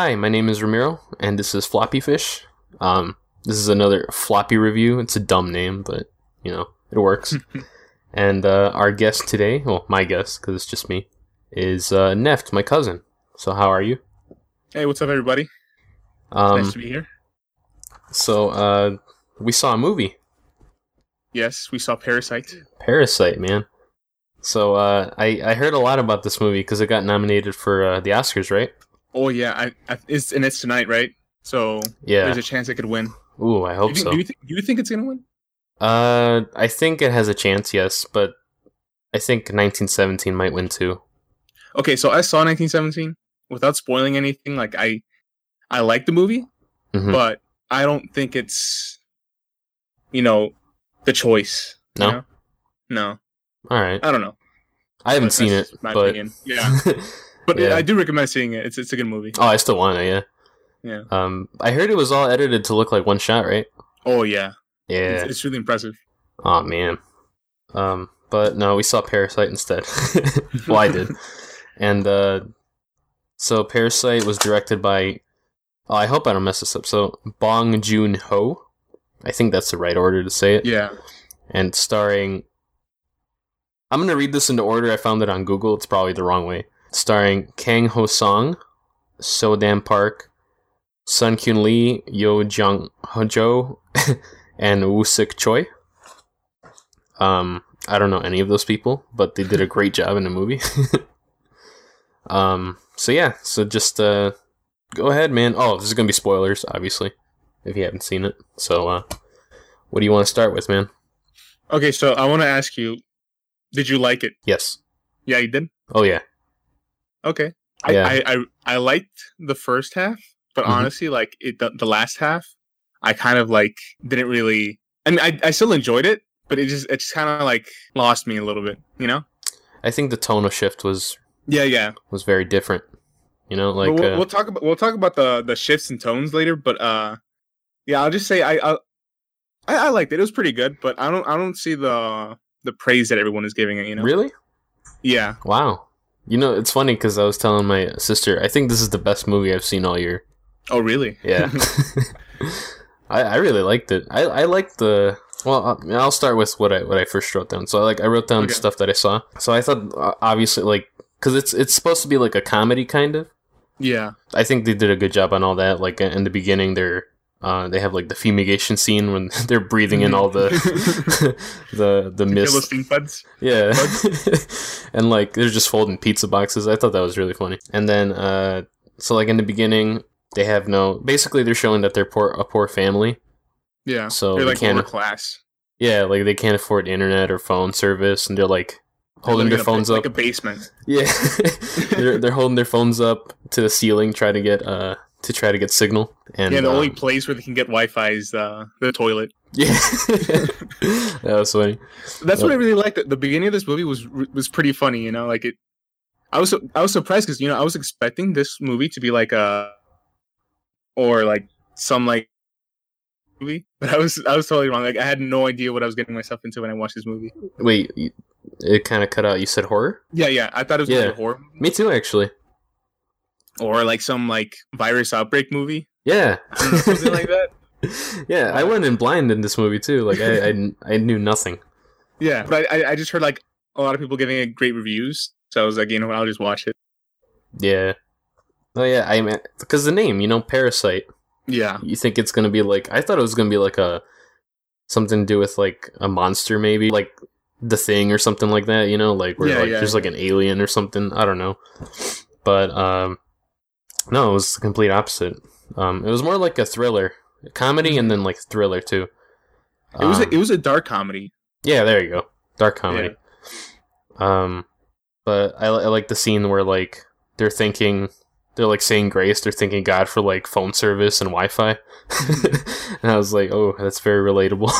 Hi, my name is Ramiro, and this is Floppy Fish. Um, this is another floppy review. It's a dumb name, but you know it works. and uh, our guest today, well, my guest because it's just me, is uh, Neft, my cousin. So how are you? Hey, what's up, everybody? Um, nice to be here. so uh, we saw a movie, Yes, we saw Parasite. Parasite, man. So uh, I I heard a lot about this movie because it got nominated for uh, the Oscars, right? Oh yeah, I, I it's and it's tonight, right? So Yeah. there's a chance it could win. Ooh, I hope do, you, so. do, you th- do you think it's gonna win? Uh, I think it has a chance, yes, but I think 1917 might win too. Okay, so I saw 1917 without spoiling anything. Like I, I like the movie, Mhm. but I don't think it's, you know, the choice. you No? know? no, All right, I don't know. I haven't seen it, but opinion. Yeah, but Yeah. I do recommend seeing it. It's it's a good movie. oh, I still want it. Yeah. Yeah. Um, I heard it was all edited to look like one shot, right? Oh yeah, Yeah. It's, it's really impressive. Oh man. Um, but no, we saw Parasite instead. well, I did. And uh, so Parasite was directed by. Oh, I hope I don't mess this up. So Bong Joon Ho, I think that's the right order to say it. Yeah. and starring. I'm gonna read this into order. I found it on Google. It's probably the wrong way. Starring Kang Ho Song, So Dan Park, Sun Kyun Lee, Yo Jung Ho Jo, and Woo Sik Choi. Um, I don't know any of those people, but they did a great job in the movie. um, so yeah, so just uh, go ahead, man. Oh, this is gonna be spoilers, obviously, if you haven't seen it. So, uh, what do you want to start with, man? Okay, so I want to ask you, did you like it? Yes. Yeah, you did. Oh yeah. Okay. I, Yeah. I, I I liked the first half, but Mhm. honestly, like it the, the last half, I kind of like didn't really. I mean, I, I still enjoyed it, but it just it just kind of like lost me a little bit. You know? I think the tonal shift was Yeah, yeah. was very different. You know, like we'll, uh, we'll talk about we'll talk about the the shifts and tones later. But uh, yeah, I'll just say I I I, I liked it. It was pretty good, but I don't I don't see the the praise that everyone is giving it. You know? really Yeah. wow. You know, it's funny because I was telling my sister, I think this is the best movie I've seen all year. Oh, really? Yeah, I, I really liked it. I I liked the. Well, uh, I'll start with what I what I first wrote down. So like I wrote down Okay. stuff that I saw. So I thought uh, obviously like because it's it's supposed to be like a comedy kind of. yeah. I think they did a good job on all that. Like in the beginning, they're uh, they have like the fumigation scene when they're breathing in all the the the mist. those stink buds. Yeah, and like they're just folding pizza boxes. I thought that was really funny. And then, uh, so like in the beginning, they have no. Basically, they're showing that they're poor, a poor family. Yeah. So They're they like can't. lower class. Yeah, like they can't afford internet or phone service, and they're like holding They're their living in a- phones like up. a basement. Yeah, they're they're holding their phones up to the ceiling, trying to get uh to try to get signal. And yeah, the only um, place where they can get Wi-Fi is uh, the toilet. yeah, that was funny. That's what I really liked. The beginning of this movie was was pretty funny. You know, like it. I was I was surprised because you know I was expecting this movie to be like a, or like some like movie, but I was I was totally wrong. Like I had no idea what I was getting myself into when I watched this movie. Wait, it kind of cut out. You said horror? Yeah, yeah, I thought it was Yeah. a horror movie Me too, actually. Or like some like virus outbreak movie, Yeah, I don't know, something like that. yeah, I went in blind in this movie too. Like I, I, I knew nothing. Yeah, but I I- I just heard like a lot of people giving it great reviews, so I was like, you know, what, I'll just watch it. Yeah. Oh yeah, I mean, because the name, you know, Parasite. Yeah, You think it's gonna be like? I thought it was gonna be like a something to do with like a monster, maybe like the thing or something like that. You know, like where Yeah, like yeah, there's like an alien or something. I don't know. But um, no, it was the complete opposite. Um, it was more like a thriller, a comedy, and then like thriller too. it was a, Um, it was a dark comedy. Yeah, there you go. Dark comedy. Um, but I, I like the scene where like they're thinking, they're like saying grace. They're thanking God for like phone service and Wi-Fi. and I was like, oh, that's very relatable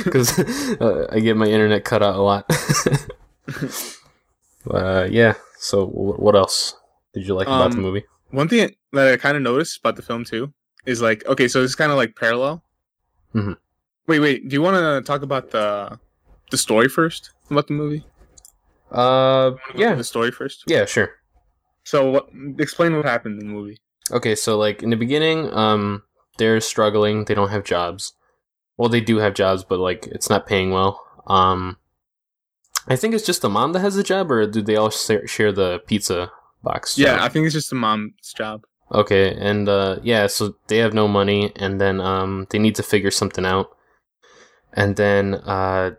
because uh, I get my internet cut out a lot. uh, yeah. So w- what else did you like about the Um, movie? One thing that I kind of noticed about the film too is like, okay, so it's kind of like parallel. Mhm. Wait, wait. Do you want to talk about the the story first about the movie? Uh, yeah, the story first. yeah, sure. So, what, explain what happened in the movie. Okay, so like in the beginning, um, they're struggling. They don't have jobs. Well, they do have jobs, but like it's not paying well. Um, I think it's just the mom that has a job, or do they all share the pizza box? Yeah, job? I think it's just the mom's job. Okay, and uh, yeah, so they have no money, and then um, they need to figure something out, and then uh,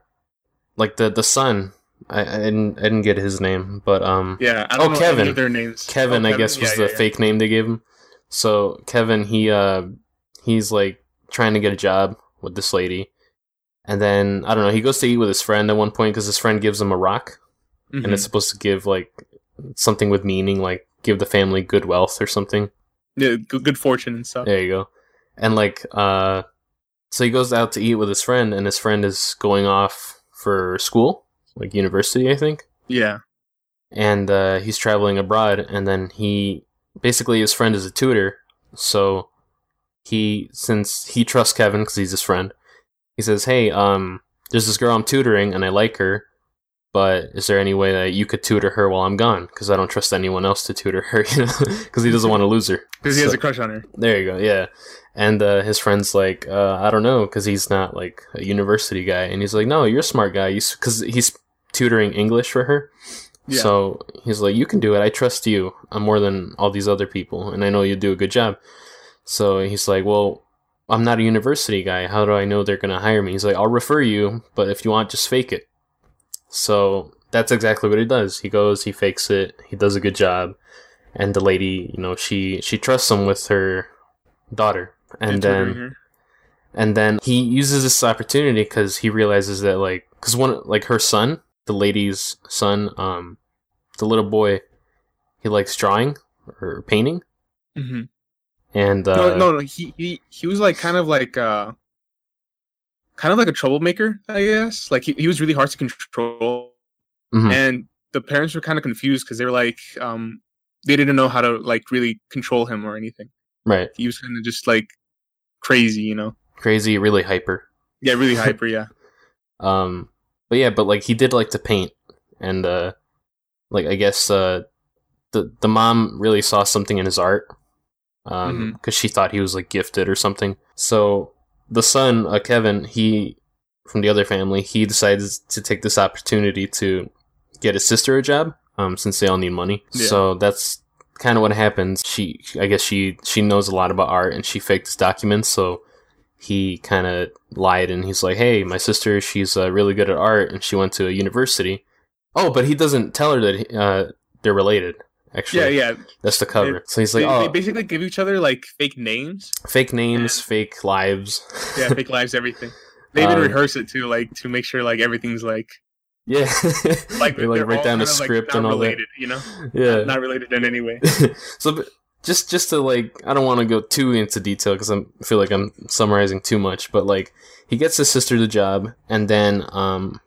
like the the son, I, I didn't I didn't get his name, but um, Yeah, I Oh, don't know Kevin. their names. Kevin, Oh, I guess was Yeah, the yeah, yeah. fake name they gave him. So Kevin, he uh, he's like trying to get a job with this lady, and then I don't know, he goes to eat with his friend at one point because his friend gives him a rock, Mhm. and it's supposed to give like something with meaning, like give the family good wealth or something. yeah, good, fortune and stuff. There you go. And like, uh, so he goes out to eat with his friend, and his friend is going off for school, like university, I think. Yeah. And uh, he's traveling abroad, and then he basically his friend is a tutor, so he since he trusts Kevin because he's his friend, he says, "Hey, um, there's this girl I'm tutoring, and I like her." But is there any way that you could tutor her while I'm gone? Because I don't trust anyone else to tutor her, you know, because he doesn't want to lose her. Because he has a crush on her. there you go. Yeah. And uh, his friend's like, uh, I don't know, because he's not like a university guy. And he's like, No, you're a smart guy. Because he's tutoring English for her. Yeah. So he's like, You can do it. I trust you. I'm more than all these other people. And I know you do a good job. So he's like, Well, I'm not a university guy. How do I know they're going to hire me? He's like, I'll refer you, but if you want, just fake it. So that's exactly what he does. He goes, he fakes it, he does a good job. And the lady, you know, she she trusts him with her daughter. And then and then he uses this opportunity because he realizes that like because one like her son, the lady's son, um, the little boy, he likes drawing or painting, mm-hmm. and uh, no, no, no. He, he he was like kind of like uh, kind of like a troublemaker, I guess. Like he, he was really hard to control, mhm, and the parents were kind of confused because they were like, um, they didn't know how to like really control him or anything. right, He was kind of just like crazy, you know. crazy, really hyper. Yeah, really hyper. Yeah. Um, but yeah, but like he did like to paint, and uh, like I guess uh, the the mom really saw something in his art, um, because she thought he was like gifted or something. So the son, uh, Kevin, he from the other family, he decides to take this opportunity to get his sister a job, um, since they all need money. Yeah. So that's kind of what happens. She, I guess she she knows a lot about art, and she faked his documents, so he kind of lied and he's like, "Hey, my sister, she's uh, really good at art, and she went to a university." Oh, but he doesn't tell her that uh, they're related. Actually, Yeah, yeah. that's the cover. so he's like, they, "Oh, they basically give each other like fake names. fake names, fake lives." Yeah, fake lives, everything. They even Um, rehearse it too, like to make sure like everything's like yeah, like they like write down a like, script not and all related, You know. Yeah, not related in any way. so but just just to like i don't want to go too into detail because i feel like i'm summarizing too much but like he gets his sister the job and then um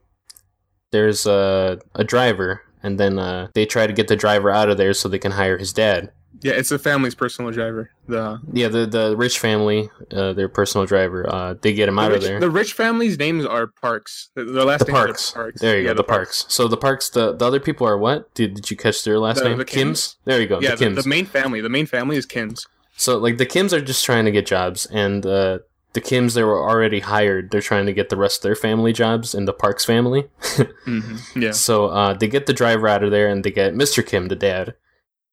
there's a, a driver and then uh, they try to get the driver out of there so they can hire his dad Yeah, it's the family's personal driver. The yeah the the rich family uh, their personal driver uh, they get him the out rich, of there the rich family's names are Parks. The, their last the names parks. Parks. there you Yeah, go the, parks. so the parks the, the other people are what did, did you catch their last The- name the kim's there you go Yeah, the the, kims the main family. The main family is Kim's. So like the Kims are just trying to get jobs, and uh, the Kims that were already hired, they're trying to get the rest of their family jobs in the Parks family. hmm Yeah, So uh, they get the driver out of there, and they get Mr. Kim, the dad,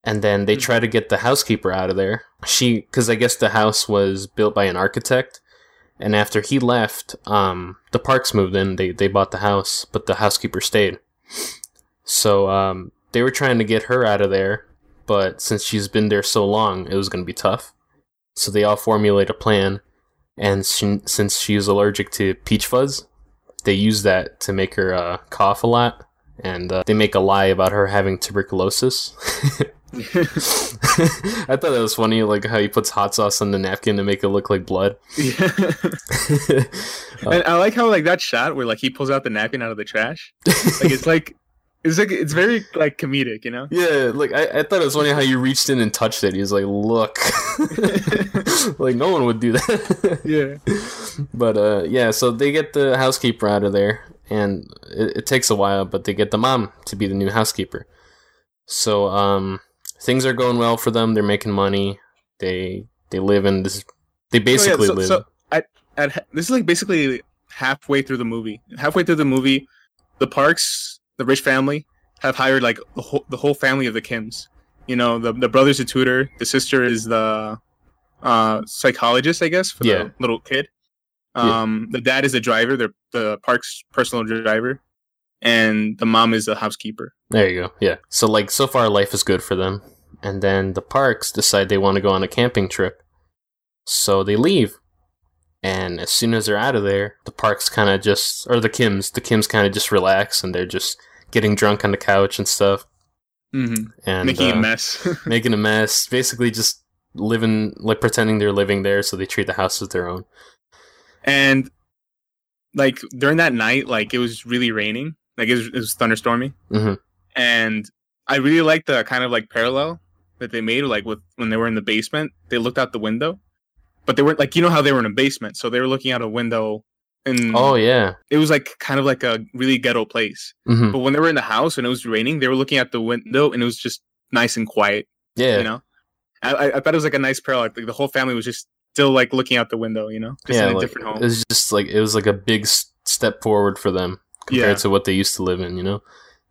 and then they Mhm. try to get the housekeeper out of there. She, because I guess the house was built by an architect, and after he left, um, the Parks moved in. They they bought the house, but the housekeeper stayed. So um, they were trying to get her out of there, but since she's been there so long, it was going to be tough. So they all formulate a plan, and she, since she's allergic to peach fuzz, they use that to make her uh, cough a lot, and uh, they make a lie about her having tuberculosis. I thought that was funny, like how he puts hot sauce on the napkin to make it look like blood. yeah. and I like how like that shot where like he pulls out the napkin out of the trash. Like it's like it's like it's very like comedic, you know. yeah, like I, I thought it was funny how you reached in and touched it. He's like, "Look," like no one would do that. Yeah. but uh, yeah, so they get the housekeeper out of there, and it, it takes a while, but they get the mom to be the new housekeeper. So um, things are going well for them. They're making money. they they live in this. They basically so, live. so at, at this is like basically halfway through the movie. Halfway through the movie, the Parks, the rich family, have hired like the whole, the whole family of the Kims. You know, the the brother's a tutor, the sister is the uh, psychologist, I guess, for Yeah. the little kid. Yeah. Um, the dad is the driver, the the Parks personal driver, and the mom is the housekeeper. There you go. Yeah. So like so far life is good for them. And then the parks decide they want to go on a camping trip. So they leave. And as soon as they're out of there, the parks kind of just or the Kims, the Kims kind of just relax and they're just getting drunk on the couch and stuff Mm-hmm. and Making uh, a mess. making a mess, basically just living like pretending they're living there so they treat the house as their own. and like during that night, like it was really raining, like it was, it was thunderstorming, Mhm. and I really liked the kind of like parallel that they made, like with when they were in the basement, they looked out the window, but they weren't like you know how they were in a basement, so they were looking out a window, and Oh yeah. it was like kind of like a really ghetto place. hmm But when they were in the house and it was raining, they were looking out the window and it was just nice and quiet. Yeah. You know, I, I I thought it was like a nice parallel. Like the whole family was just still like looking out the window. You know, just yeah, in a like, different home. it was just like it was like a big s- step forward for them compared Yeah. to what they used to live in, you know?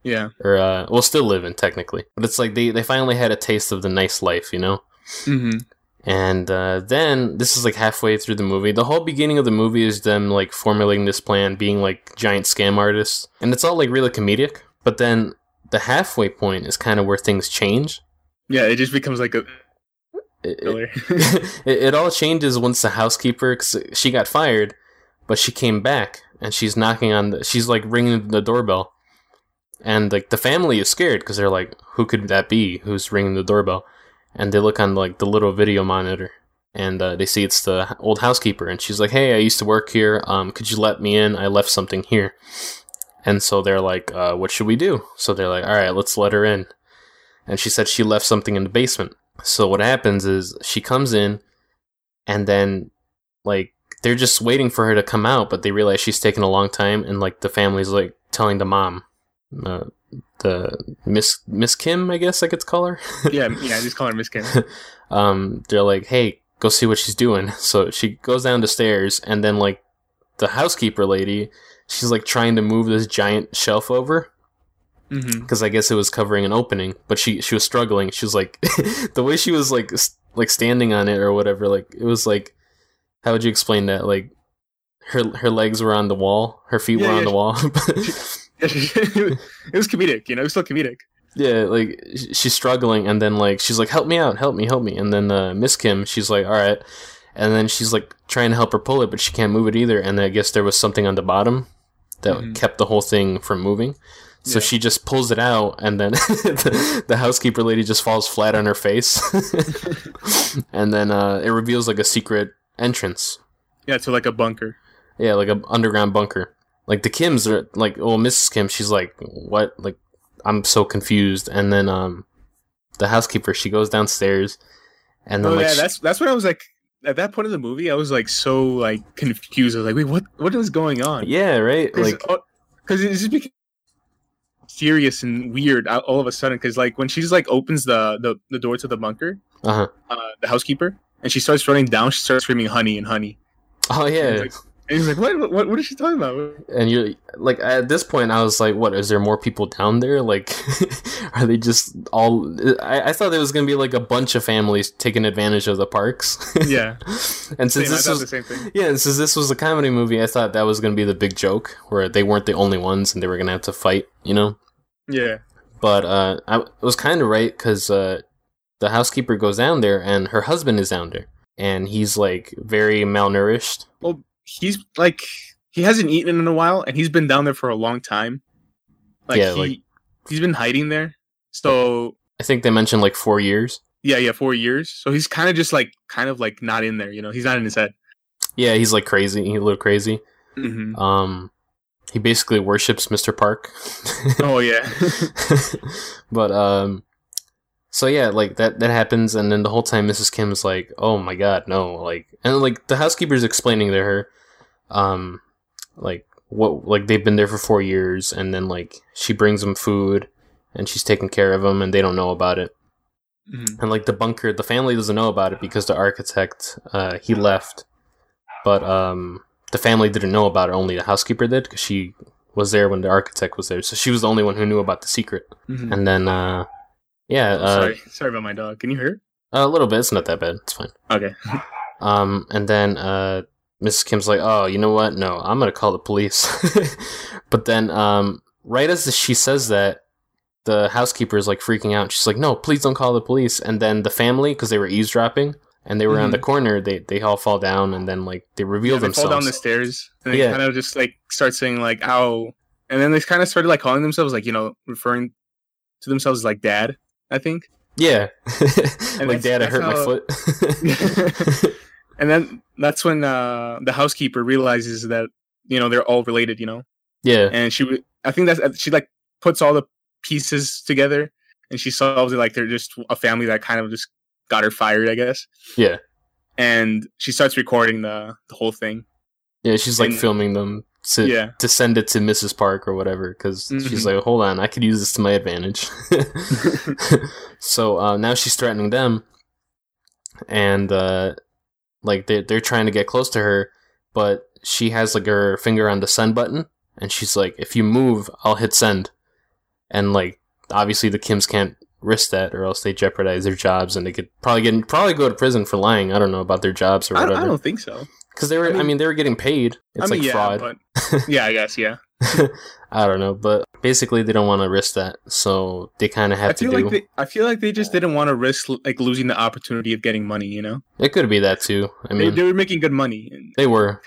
yeah. or uh, well, still living technically. But it's like they they finally had a taste of the nice life, you know. Mm-hmm. And uh, then this is like halfway through the movie. The whole beginning of the movie is them like formulating this plan, being like giant scam artists, and it's all like really comedic. But then the halfway point is kind of where things change. Yeah, it just becomes like a It, it, it, all changes once the housekeeper, cause she got fired, but she came back and she's knocking on the, she's like ringing the doorbell. And like the family is scared because they're like, who could that be who's ringing the doorbell? And they look on like the little video monitor and uh, they see it's the old housekeeper. And she's like, hey, I used to work here. Um, could you let me in? I left something here. And so they're like, uh, what should we do? So they're like, all right, let's let her in. And she said she left something in the basement. So what happens is she comes in, and then like they're just waiting for her to come out, but they realize she's taking a long time, and like the family's like telling the mom, uh, the Miss Miss Kim, I guess I could call her. yeah, yeah, just call her Miss Kim. um, they're like, hey, go see what she's doing. So she goes down the stairs, and then like the housekeeper lady, she's like trying to move this giant shelf over because I guess it was covering an opening, but she she was struggling. She was like the way she was like s- like standing on it or whatever. Like it was like how would you explain that? Like her her legs were on the wall, her feet Yeah, were on yeah, the wall. it was comedic, you know, it was still comedic. yeah, like she's struggling, and then like she's like, "Help me out, help me, help me." And then uh, Miss Kim, she's like, "All right," and then she's like trying to help her pull it, but she can't move it either. And I guess there was something on the bottom that Mhm. kept the whole thing from moving. So Yeah. she just pulls it out, and then the, the housekeeper lady just falls flat on her face, and then uh, it reveals like a secret entrance. Yeah, to like a bunker. Yeah, like a underground bunker. Like the Kims are like, oh, Mrs. Kim, she's like, what? Like, I'm so confused. And then um, the housekeeper, she goes downstairs, and then Oh like, yeah, she- that's that's when I was like at that point in the movie, I was like so like confused. I was like, wait, what what is going on? yeah, right, Cause, like, because it just became serious and weird all all of a sudden. Because like when she just like opens the the, the door to the bunker, uh huh. uh, the housekeeper, and she starts running down, she starts screaming "honey" and "honey." Oh yeah, Like- And he's like, what, what? What is she talking about? and you're like, at this point, I was like, what? Is there more people down there? Like, are they just all? I, I thought there was gonna be like a bunch of families taking advantage of the parks. Yeah, and since Same, this was the same thing. Yeah, and since this was a comedy movie, I thought that was going to be the big joke, where they weren't the only ones and they were going to have to fight, you know? Yeah, But uh, I was kind of right because uh, the housekeeper goes down there and her husband is down there. And he's like very malnourished. well, he's like he hasn't eaten in a while, and he's been down there for a long time. Like Yeah, he like- he's been hiding there. So I think they mentioned like four years. yeah, yeah, four years. So he's kind of just like kind of like not in there. You know, he's not in his head. Yeah, he's like crazy. He's a little crazy. Mm-hmm. Um, he basically worships Mr. Park. Oh yeah, but um so yeah like that that happens and then the whole time mrs kim is like oh my god no like and like the housekeeper's explaining to her um like what like they've been there for four years and then like she brings them food and she's taking care of them and they don't know about it Mhm. and like the bunker the family doesn't know about it because the architect uh he left but um the family didn't know about it only the housekeeper did because she was there when the architect was there so she was the only one who knew about the secret Mhm. and then uh yeah Oh, uh, sorry, sorry about my dog. Can you hear? a little bit it's not that bad it's fine? Okay. um and then uh mrs kim's like oh you know what no i'm gonna call the police but then um right as she says that the housekeeper is like freaking out she's like no please don't call the police and then the family because they were eavesdropping and they were on Mhm. the corner they they all fall down and then like they reveal Yeah, they themselves fall down the stairs and they Yeah. kind of just like start saying like "ow," and then they kind of started like calling themselves like you know referring to themselves as like dad. I think, yeah like dad i hurt my foot and then that's when uh, the housekeeper realizes that you know they're all related. You know, yeah and she I think that's she like puts all the pieces together and she solves it like they're just a family that kind of just got her fired, I guess. yeah And she starts recording the the whole thing. yeah she's like And- filming them to Yeah. to send it to mrs park or whatever because she's Mhm. like hold on i could use this to my advantage so uh, now she's threatening them and uh, like they're, they're trying to get close to her but she has like her finger on the send button and she's like if you move i'll hit send and like obviously the kims can't risk that or else they jeopardize their jobs and they could probably get probably go to prison for lying i don't know about their jobs or I, I don't think so. Because they were I mean, I mean- they were getting paid it's I mean, like yeah, fraud but yeah, I guess yeah. i don't know but basically they don't want to risk that so they kind of have I to feel do like they, I feel like they just didn't want to risk like losing the opportunity of getting money. You know, it could be that too i mean they were making good money, and, They were.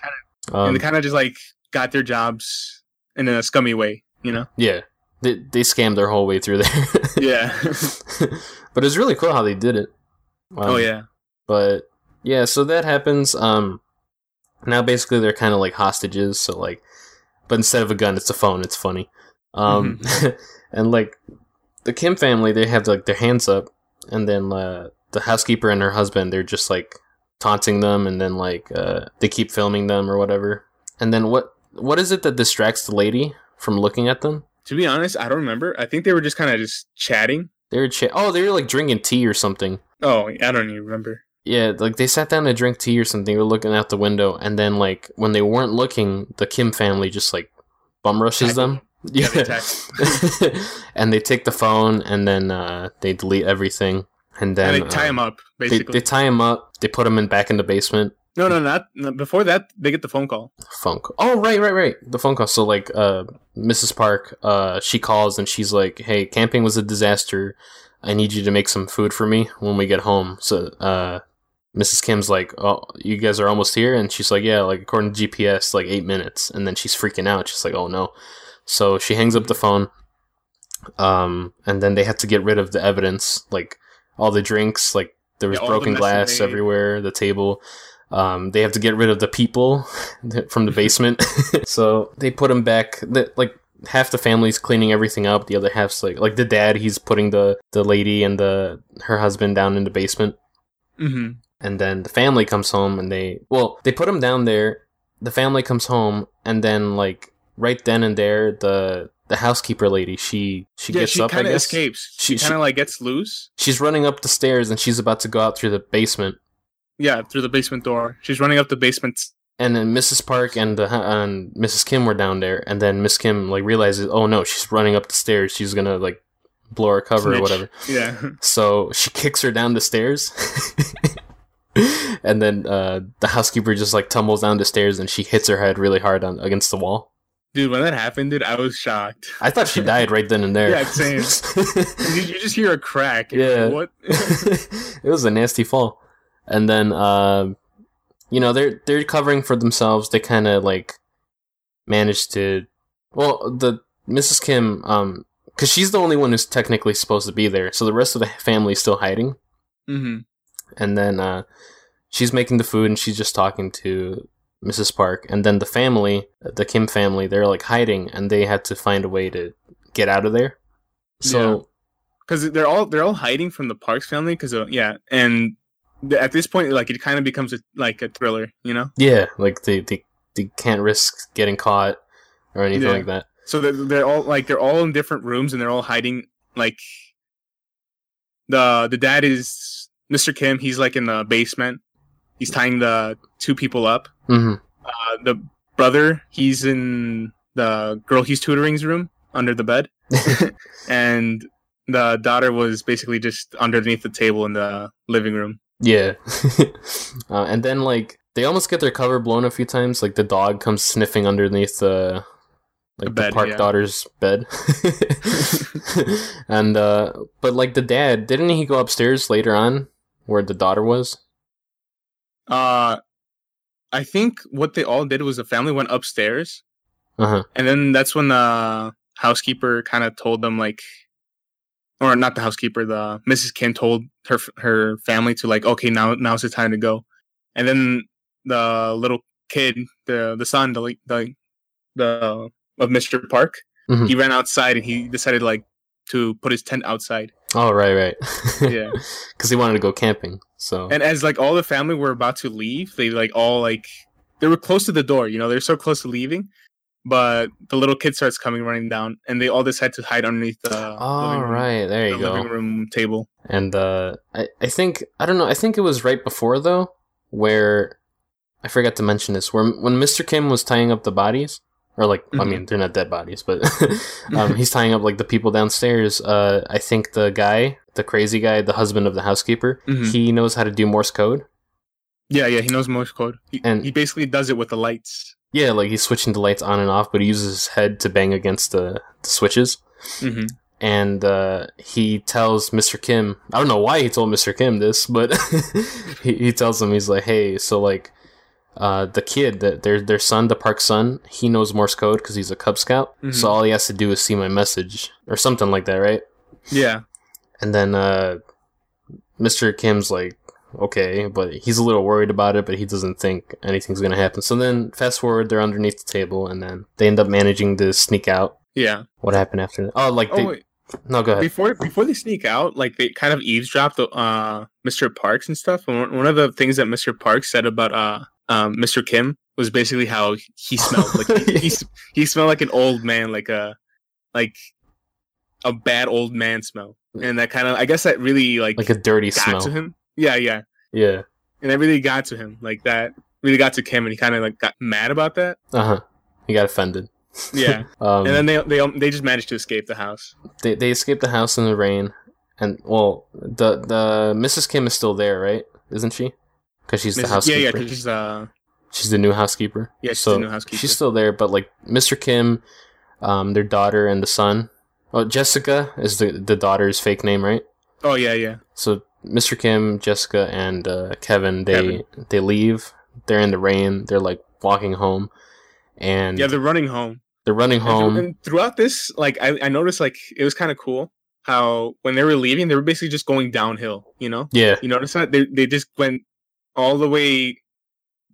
and Um, they kind of just like got their jobs in a scummy way. You know? yeah, they they scammed their whole way through there. Yeah. but it's really cool how they did it. Um, oh yeah. But yeah, so that happens. Um, now basically they're kind of like hostages. So like, but instead of a gun, it's a phone. It's funny. Um, and like the Kim family, they have like their hands up, and then uh, the housekeeper and her husband, they're just like taunting them, and then like uh, they keep filming them or whatever. And then what what is it that distracts the lady from looking at them? To be honest, I don't remember. I think they were just kind of just chatting. They were ch- oh, they were like drinking tea or something. Oh, I don't even remember. Yeah, like they sat down to drink tea or something. They were looking out the window, and then like when they weren't looking, the Kim family just like bum rushes them. Yeah, they and they take the phone, and then uh, they delete everything, and then and they tie um, him up They, basically. they tie him up. They put him in back in the basement. no, no, not no, before that. They get the phone call. Phone call. Oh, right, right, right. The phone call. So like, uh, Mrs. Park, uh, she calls and she's like, "Hey, camping was a disaster. I need you to make some food for me when we get home." So, uh, Mrs. Kim's like, "Oh, you guys are almost here," and she's like, "Yeah, like according to GPS, like eight minutes." And then she's freaking out. She's like, "Oh no!" So she hangs up the phone. Um, and then they had to get rid of the evidence, like all the drinks, like there was Yeah, all the broken glass everywhere, the table. Um, they have to get rid of the people from the basement, so they put them back. The, like half the family's cleaning everything up, the other half's like like the dad. He's putting the the lady and the her husband down in the basement, hmm and then the family comes home and they well they put him down there. The family comes home and then like right then and there the the housekeeper lady she she Yeah, gets she up. I kind of escapes. She- She, kind of like gets loose. she's running up the stairs and she's about to go out through the basement. Yeah, through the basement door. She's running up the basement. and then Mrs. Park and the and Mrs. Kim were down there, and then Miss Kim like realizes, oh no, she's running up the stairs. She's gonna like blow her cover or whatever. Yeah. So she kicks her down the stairs, and then uh, the housekeeper just like tumbles down the stairs and she hits her head really hard on against the wall. Dude, when that happened, dude, I was shocked. I thought she died right then and there. Yeah, same. You, you just hear a crack. Yeah. like, what? it was a nasty fall. And then uh, you know, they're they're covering for themselves. They kind of like managed to well, the Mrs. Kim um cuz she's the only one who's technically supposed to be there. So the rest of the family is still hiding. hmm And then uh she's making the food and she's just talking to Mrs. Park and then the family, the Kim family, they're like hiding and they had to find a way to get out of there. So Because they're all they're all hiding from the Parks family. Because uh, yeah, and th- at this point, like it kind of becomes a, like a thriller, you know. Yeah, like they, they they can't risk getting caught or anything Yeah. like that. So they're, they're all like they're all in different rooms and they're all hiding like the the dad is Mr. Kim. He's like in the basement. He's tying the two people up. hmm Uh, the brother, he's in the girl he's tutoring's room under the bed, and the daughter was basically just underneath the table in the living room. Yeah. uh, and then like they almost get their cover blown a few times. Like the dog comes sniffing underneath the like the, bed, park yeah. daughter's bed. and uh but like the dad, didn't he go upstairs later on where the daughter was? Uh, I think what they all did was the family went upstairs, Uh-huh. and then that's when the housekeeper kind of told them like, or not the housekeeper, the Mrs. Kim told her her family to like, okay, now now's the time to go, and then the little kid, the the son, the the the of Mr. Park, Mhm. he ran outside and he decided like to put his tent outside. Oh right, right. Yeah. Cuz he wanted to go camping. So And as like all the family were about to leave, they like all like they were close to the door, you know, they're so close to leaving. But the little kid starts coming running down, and they all decide to hide underneath the All room, right, there the you go. living room table. And uh, I, I think I don't know. I think it was right before though, where I forgot to mention this. Where when Mr. Kim was tying up the bodies, or like I Mhm. mean they're not dead bodies, but um, he's tying up like the people downstairs. Uh, I think the guy, the crazy guy, the husband of the housekeeper, Mhm. he knows how to do Morse code. Yeah, yeah, he knows Morse code. He, And- he basically does it with the lights. Yeah, like he's switching the lights on and off, but he uses his head to bang against the, the switches. Mm-hmm. and uh, he tells Mr. Kim. I don't know why he told Mr. Kim this, but he, he tells him he's like, "Hey, so like, uh, the kid that their their son, the Park son, he knows Morse code because he's a Cub Scout. Mhm. So all he has to do is see my message or something like that, right? Yeah, And then uh, Mr. Kim's like, okay, but he's a little worried about it, but he doesn't think anything's gonna happen. So then, fast forward, they're underneath the table, and then they end up managing to sneak out. yeah. What happened after that? Oh, like they, Oh, no, go ahead. before before they sneak out, like they kind of eavesdropped uh Mr. Parks and stuff. And one- one of the things that Mr. Parks said about uh um Mr. Kim was basically how he smelled. Like he, he, he smelled like an old man, like a like a bad old man smell. And that kind of I guess that really like, like a dirty got smell. to him. Yeah, yeah. Yeah. And that really got to him. Like that really got to Kim and he kind of like got mad about that. Uh huh. He got offended. Yeah. Um, and then they they they just managed to escape the house. they they escape the house in the rain, and well, the the Mrs. Kim is still there, right? Isn't she? Because she's the Mrs. yeah, housekeeper. yeah, 'cause she's uh she's the new housekeeper. yeah, she's so the new housekeeper. she's still there, but like Mr. Kim, um, their daughter and the son. Oh, Jessica is the the daughter's fake name, right? oh yeah, yeah. So Mr. Kim, Jessica, and uh, Kevin they Kevin. they leave. They're in the rain. They're like walking home, and Yeah, they're running home. they're running home. And throughout this, like I, I noticed like it was kind of cool how when they were leaving, they were basically just going downhill, you know? yeah, You notice that? They they just went all the way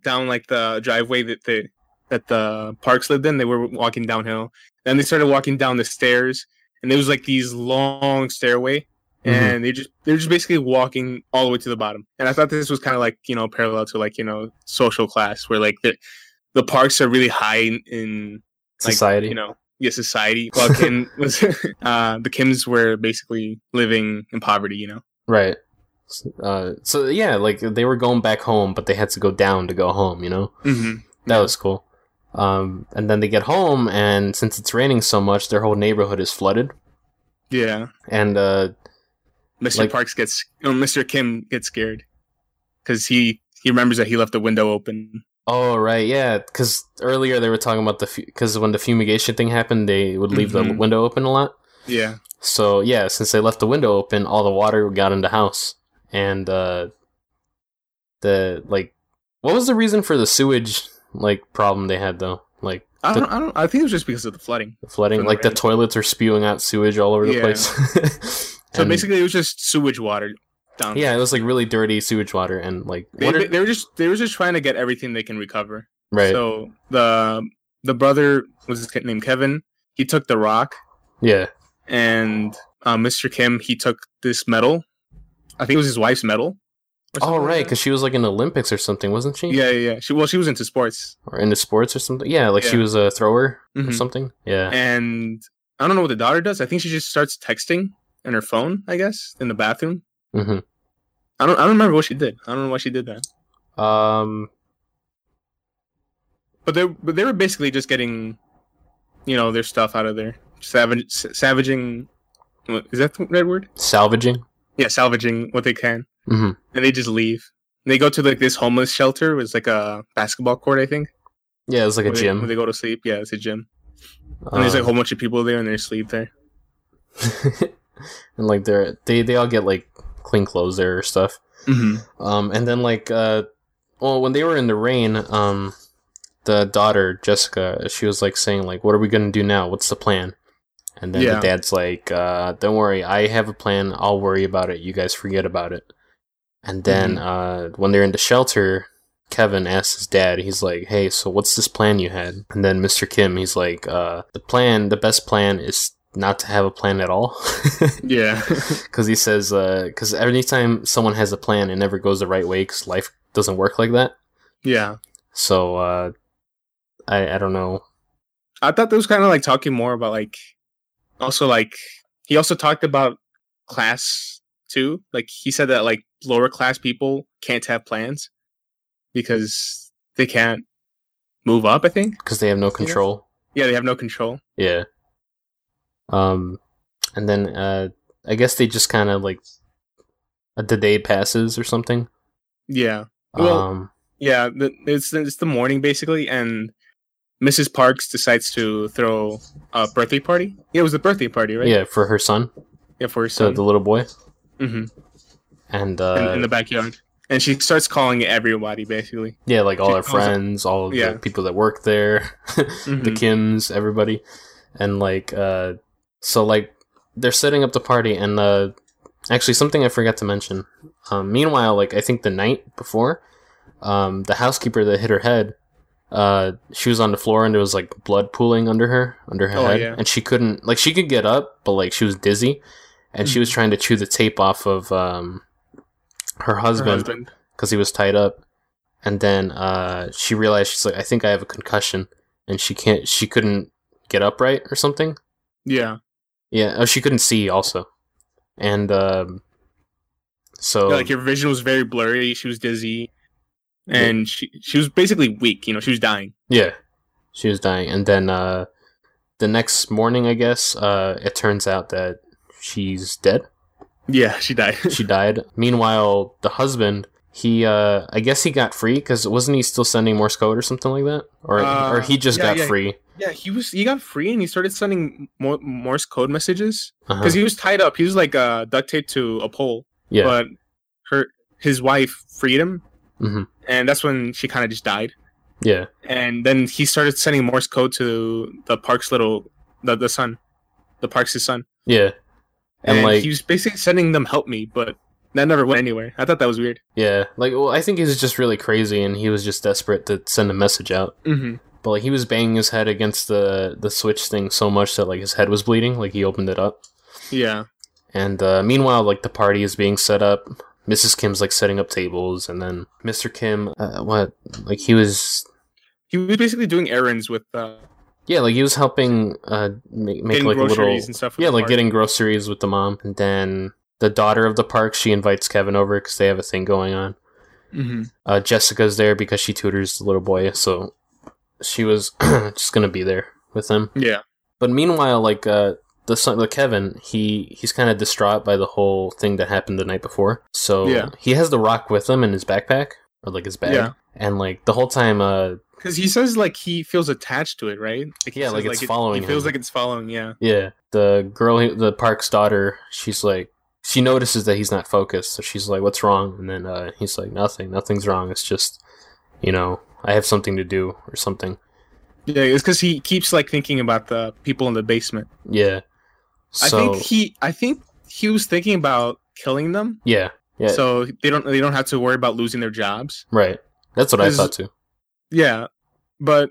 down like the driveway that the that the parks lived in. They were walking downhill. Then they started walking down the stairs and it was like these long stairway Mhm. and they just they're just basically walking all the way to the bottom. And I thought this was kind of like, you know, parallel to like, you know, social class where like the the parks are really high in, in like, society. you know, yeah, society. While Kim was, uh, the Kims were basically living in poverty. You know. Right. Uh, so yeah, like they were going back home, but they had to go down to go home. You know, Mm-hmm. that was cool. Um, and then they get home, and since it's raining so much, their whole neighborhood is flooded. Yeah. And uh, Mr. Like- Parks gets, or Mr. Kim gets scared because he he remembers that he left the window open. oh right, yeah, because earlier they were talking about the because when the fumigation thing happened, they would leave the Mhm. window open a lot. Yeah. So yeah, since they left the window open, all the water got in the house, and uh, the like, what was the reason for the sewage like problem they had though? Like I The- don't, I don't. I think it was just because of the flooding. the flooding, the like the toilets are spewing out sewage all over the Yeah. place. So And- basically, it was just sewage water down. yeah, it was like really dirty sewage water, and like They, are- they were just they were just trying to get everything they can recover. right, So the the brother was his kid named Kevin. He took the rock, yeah, and uh, Mr. Kim he took this medal. I think it was his wife's medal. or oh right, because she was like in the Olympics or something, wasn't she? Yeah, yeah, yeah. She well, she was into sports, or into sports or something. Yeah, like she was a thrower or Mhm. something. Yeah, and I don't know what the daughter does. I think she just starts texting in her phone, I guess, in the bathroom. hmm I don't I don't remember what she did. I don't know why she did that. Um, But they but they were basically just getting, you know, their stuff out of there. Savage savaging. what- Is that the right word? salvaging. Yeah, salvaging what they can, hmm and they just leave. They go to like this homeless shelter. It's like a basketball court, I think. Yeah, it's like a where gym. they go to sleep. Yeah, it's a gym. And there's like a Um, whole bunch of people there, and they sleep there. and like they're they they all get like clean clothes there or stuff. Mm-hmm. Um, and then like uh, well, when they were in the rain, um, the daughter Jessica, she was like saying like, "What are we gonna do now? What's the plan?" And then Yeah. the dad's like, uh, "Don't worry, I have a plan. I'll worry about it. You guys forget about it." And then uh, when they're in the shelter, Kevin asks his dad, he's like, "Hey, so what's this plan you had?" And then Mr. Kim, he's like, uh, "The plan, the best plan is." Not to have a plan at all, Yeah. because he says, because anytime someone has a plan, it never goes the right way, because life doesn't work like that. yeah. So uh, I I don't know. I thought that was kind of like talking more about like, also like he also talked about class too. Like he said that like lower class people can't have plans because they can't move up. I think. because they have no control. Yeah, they have no control. Yeah. Um, and then uh, I guess they just kind of like the day passes or something. Yeah. Well, um, Yeah, the, it's it's the morning basically, and Mrs. Parks decides to throw a birthday party. Yeah, it was a birthday party, right? yeah, for her son, yeah, for her so son. the little boy, hmm and uh, in, in the backyard, and she starts calling everybody basically. yeah, like all she her friends, all of yeah. the people that work there, the Mhm. Kims, everybody, and like uh, so like they're setting up the party, and uh, actually something I forgot to mention. Um, meanwhile, like I think the night before, um, the housekeeper that hit her head, uh, she was on the floor and there was like blood pooling under her, under her Oh, head, yeah. and she couldn't like she could get up, but like she was dizzy, and she was trying to chew the tape off of um her husband. because he was tied up, and then uh she realized she's like I think I have a concussion, and she can't she couldn't get upright or something. Yeah. Yeah, oh, she couldn't see also, and um, so Yeah, like your vision was very blurry. She was dizzy, and she she was basically weak. You know, she was dying. Yeah, she was dying, and then uh, the next morning, I guess, uh, it turns out that she's dead. Yeah, she died. She died. Meanwhile, the husband, he, uh, I guess he got free because wasn't he still sending Morse code or something like that, or Uh, or he just yeah, got yeah. free? yeah, he was he got free and he started sending Mor- Morse code messages Uh-huh. because he was tied up. He was like uh, duct taped to a pole. Yeah, But her his wife freed him, Mhm. And that's when she kind of just died. yeah, And then he started sending Morse code to the Park's little the the son, the Parks' son, yeah, and, and, like he was basically sending them help me, but that never went anywhere. I thought that was weird. yeah, like well, I think he was just really crazy, and he was just desperate to send a message out. Mm-hmm. But like he was banging his head against the the switch thing so much that like his head was bleeding. Like he opened it up. Yeah, And uh, meanwhile, like the party is being set up. Mrs. Kim's like setting up tables, and then Mr. Kim, uh, what? Like he was, he was basically doing errands with uh, yeah, like he was helping uh make, make like groceries little, and stuff. yeah, like park. getting groceries with the mom. And then the daughter of the park, she invites Kevin over because they have a thing going on. Mhm. Uh, Jessica's there because she tutors the little boy, so she was just gonna be there with him. Yeah, But meanwhile, like uh, the son, the Kevin, he he's kind of distraught by the whole thing that happened the night before. So Yeah. he has the rock with him in his backpack or like his bag, Yeah. and like the whole time, uh, because he says like he feels attached to it, right? he Yeah, like it's it- following He feels him. like it's following. Yeah, yeah, the girl, the park's daughter, she's like. She notices that he's not focused, so she's like, "What's wrong?" And then uh, he's like, "Nothing. Nothing's wrong. It's just, you know, I have something to do or something." yeah. It's because he keeps like thinking about the people in the basement. Yeah. I think he, I think he was thinking about killing them, yeah, yeah, so they don't they don't have to worry about losing their jobs. right. That's what I thought too. Yeah, but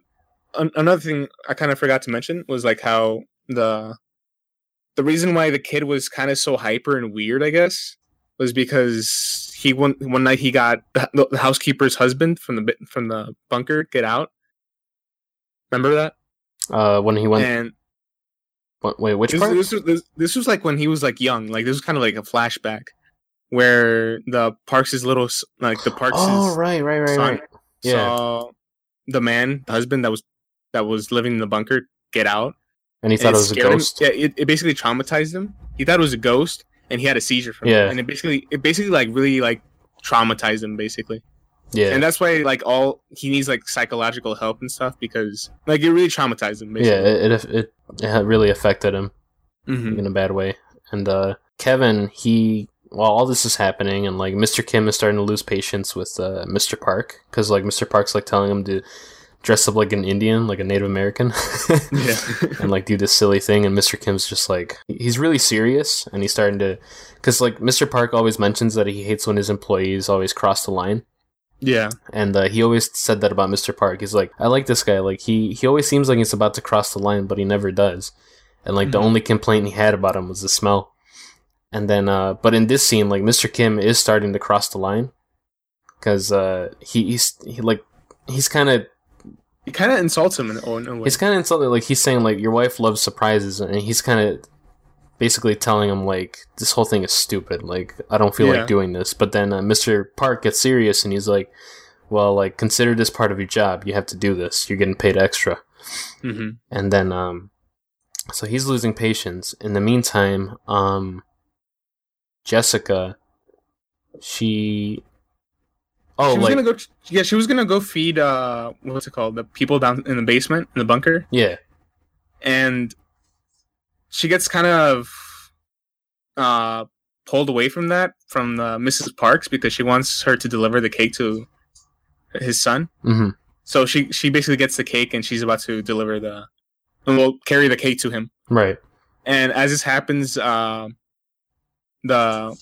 an- another thing I kind of forgot to mention was like how the the reason why the kid was kind of so hyper and weird, I guess, was because he one one night he got the, the housekeeper's husband from the from the bunker get out. Remember that? Uh, when he went and What, wait, which This, part? this, was, this, this was like when he was like young. Like this was kind of like a flashback where the Parks' little like the Parks' oh, right, right, right, right. Yeah. saw the man, the husband that was that was living in the bunker get out. And he and thought it was a scared him. ghost. Yeah, it, it basically traumatized him. He thought it was a ghost, and he had a seizure from Yeah. it. And it basically, it basically like really like traumatized him, basically. Yeah. And that's why like all he needs like psychological help and stuff because like it really traumatized him. yeah, Basically. it, it it it really affected him Mhm. in a bad way. And uh, Kevin, he while all this is happening, and like Mr. Kim is starting to lose patience with uh, Mr. Park because like Mr. Park's like telling him to dress up like an Indian, like a Native American, Yeah. and like do this silly thing. And Mr. Kim's just like he's really serious, and he's starting to because like Mr. Park always mentions that he hates when his employees always cross the line. Yeah. And uh, he always said that about Mr. Park. He's like, I like this guy. Like he he always seems like he's about to cross the line, but he never does. And like the Mhm. only complaint he had about him was the smell. And then, uh, but in this scene, like Mr. Kim is starting to cross the line because uh, he, he's he like he's kind of He kind of insults him in, a- in a way. he's kind of insulted. Like he's saying like your wife loves surprises, and he's kind of basically telling him like this whole thing is stupid. Like I don't feel Yeah. like doing this. But then uh, Mr. Park gets serious, and he's like, well, like consider this part of your job. You have to do this. You're getting paid extra. hmm And then um, so he's losing patience. In the meantime, um, Jessica, she. Oh, she was like gonna go. Yeah, she was gonna go feed. Uh, what's it called? The people down in the basement in the bunker, yeah, and she gets kind of uh pulled away from that from uh, Mrs. Parks because she wants her to deliver the cake to his son. hmm So she she basically gets the cake and she's about to deliver the, and will carry the cake to him. right, And as this happens, uh, the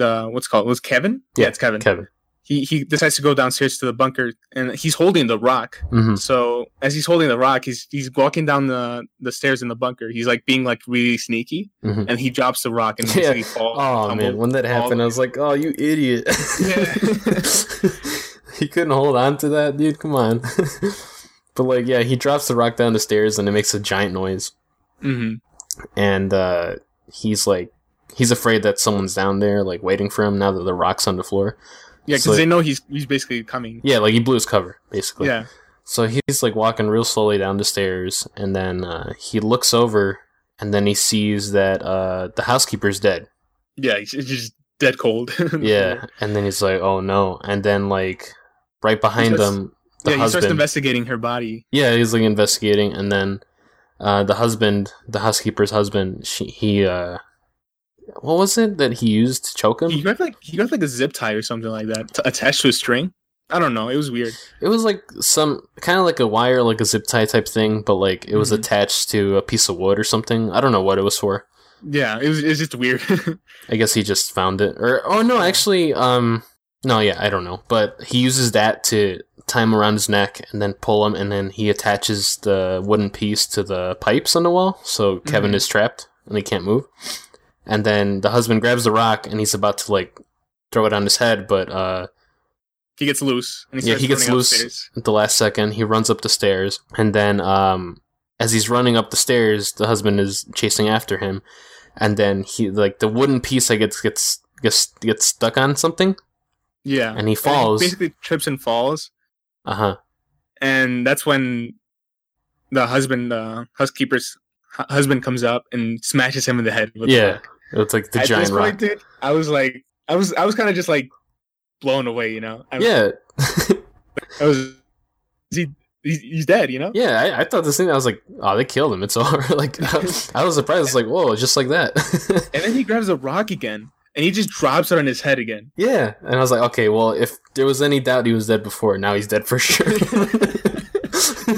the what's it called was Kevin. Yeah, it's Kevin. Kevin. He he decides to go downstairs to the bunker and he's holding the rock. hmm So as he's holding the rock, he's he's walking down the the stairs in the bunker. He's like being like really sneaky, hmm and he drops the rock and Yeah. basically falls. Oh man, when that happened, I was like, "Oh, you idiot!" he couldn't hold on to that, dude. Come on. but like, yeah, he drops the rock down the stairs, and it makes a giant noise. hmm And uh, he's like, he's afraid that someone's down there, like waiting for him now that the rock's on the floor. Yeah, because So- they know he's he's basically coming. Yeah, like he blew his cover, basically. Yeah, So he's like walking real slowly down the stairs, and then uh, he looks over, and then he sees that uh, the housekeeper's dead. yeah, he's, just dead cold. Yeah, and then he's like, "Oh no!" And then like right behind starts- him, the yeah. He starts investigating her body. yeah, he's like investigating, and then uh, the husband, the housekeeper's husband, she, he, uh, what was it that he used to choke him? He got like he got like a zip tie or something like that t- attached to a string. I don't know. It was weird. It was like some kind of like a wire, like a zip tie type thing, but like it was Mhm. attached to a piece of wood or something. I don't know what it was for. Yeah, it was. It's just weird. I guess he just found it, or oh no, actually, um, no, yeah, I don't know, but he uses that to tie him around his neck and then pull him, and then he attaches the wooden piece to the pipes on the wall, so Kevin Mhm. is trapped and he can't move. And then the husband grabs the rock and he's about to like throw it on his head, but uh, he gets loose. And Yeah, he gets loose. upstairs. at the last second, he runs up the stairs, and then um, as he's running up the stairs, the husband is chasing after him, and then he like the wooden piece I gets gets gets gets stuck on something. Yeah, And he falls. basically trips and falls, Uh huh. and that's when the husband, uh, housekeeper's husband, comes up and smashes him in the head. With the Yeah, rock. It's like the At giant this rock. dude, I was like, I was, I was kind of just like blown away. You know, I, yeah, I was, is he, he's, he's dead. You know. yeah. I, I thought this thing. I was like, oh, they killed him. It's over. like I, I was surprised. It's like, whoa, just like that. And then he grabs a rock again, and he just drops it on his head again. yeah, and I was like, okay, well, if there was any doubt he was dead before, now he's dead for sure.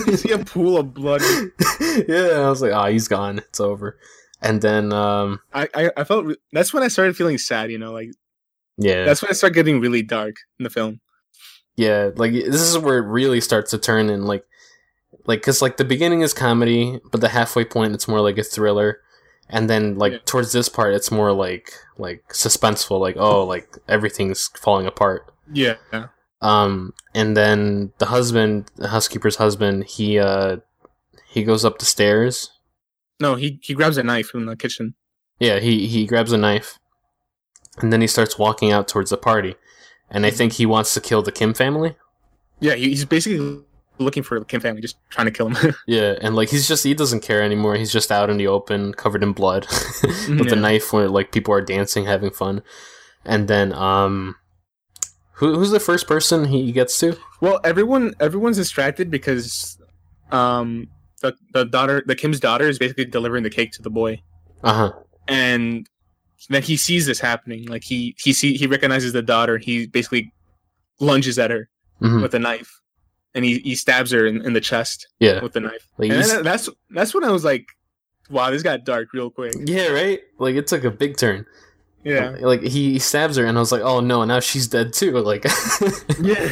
you see a pool of blood. yeah, I was like, oh, he's gone. It's over. And then, um, I, I, I felt re- that's when I started feeling sad. You know, like yeah, that's when I started getting really dark in the film. yeah, like this is where it really starts to turn and like, like, cause like the beginning is comedy, but the halfway point it's more like a thriller, and then like Yeah. towards this part it's more like like suspenseful, like oh, like everything's falling apart. Yeah. Um, and then the husband, the housekeeper's husband, he uh, he goes up the stairs, No, he he grabs a knife from the kitchen. Yeah, he he grabs a knife, and then he starts walking out towards the party, and I think he wants to kill the Kim family. Yeah, he, he's basically looking for the Kim family, just trying to kill him. Yeah, and like he's just he doesn't care anymore. He's just out in the open, covered in blood, with Yeah. a knife where like people are dancing, having fun, and then um, who who's the first person he gets to? well, everyone everyone's distracted because um the the daughter the Kim's daughter is basically delivering the cake to the boy, Uh huh. and then he sees this happening. Like he he see he recognizes the daughter. He basically lunges at her hmm with a knife, and he, he stabs her in, in the chest Yeah. with the knife. Like and that's that's when I was like, wow, this got dark real quick. Yeah, right. Like it took a big turn. Yeah. Like he stabs her, and I was like, "Oh no!" Now she's dead too. Like, Yeah.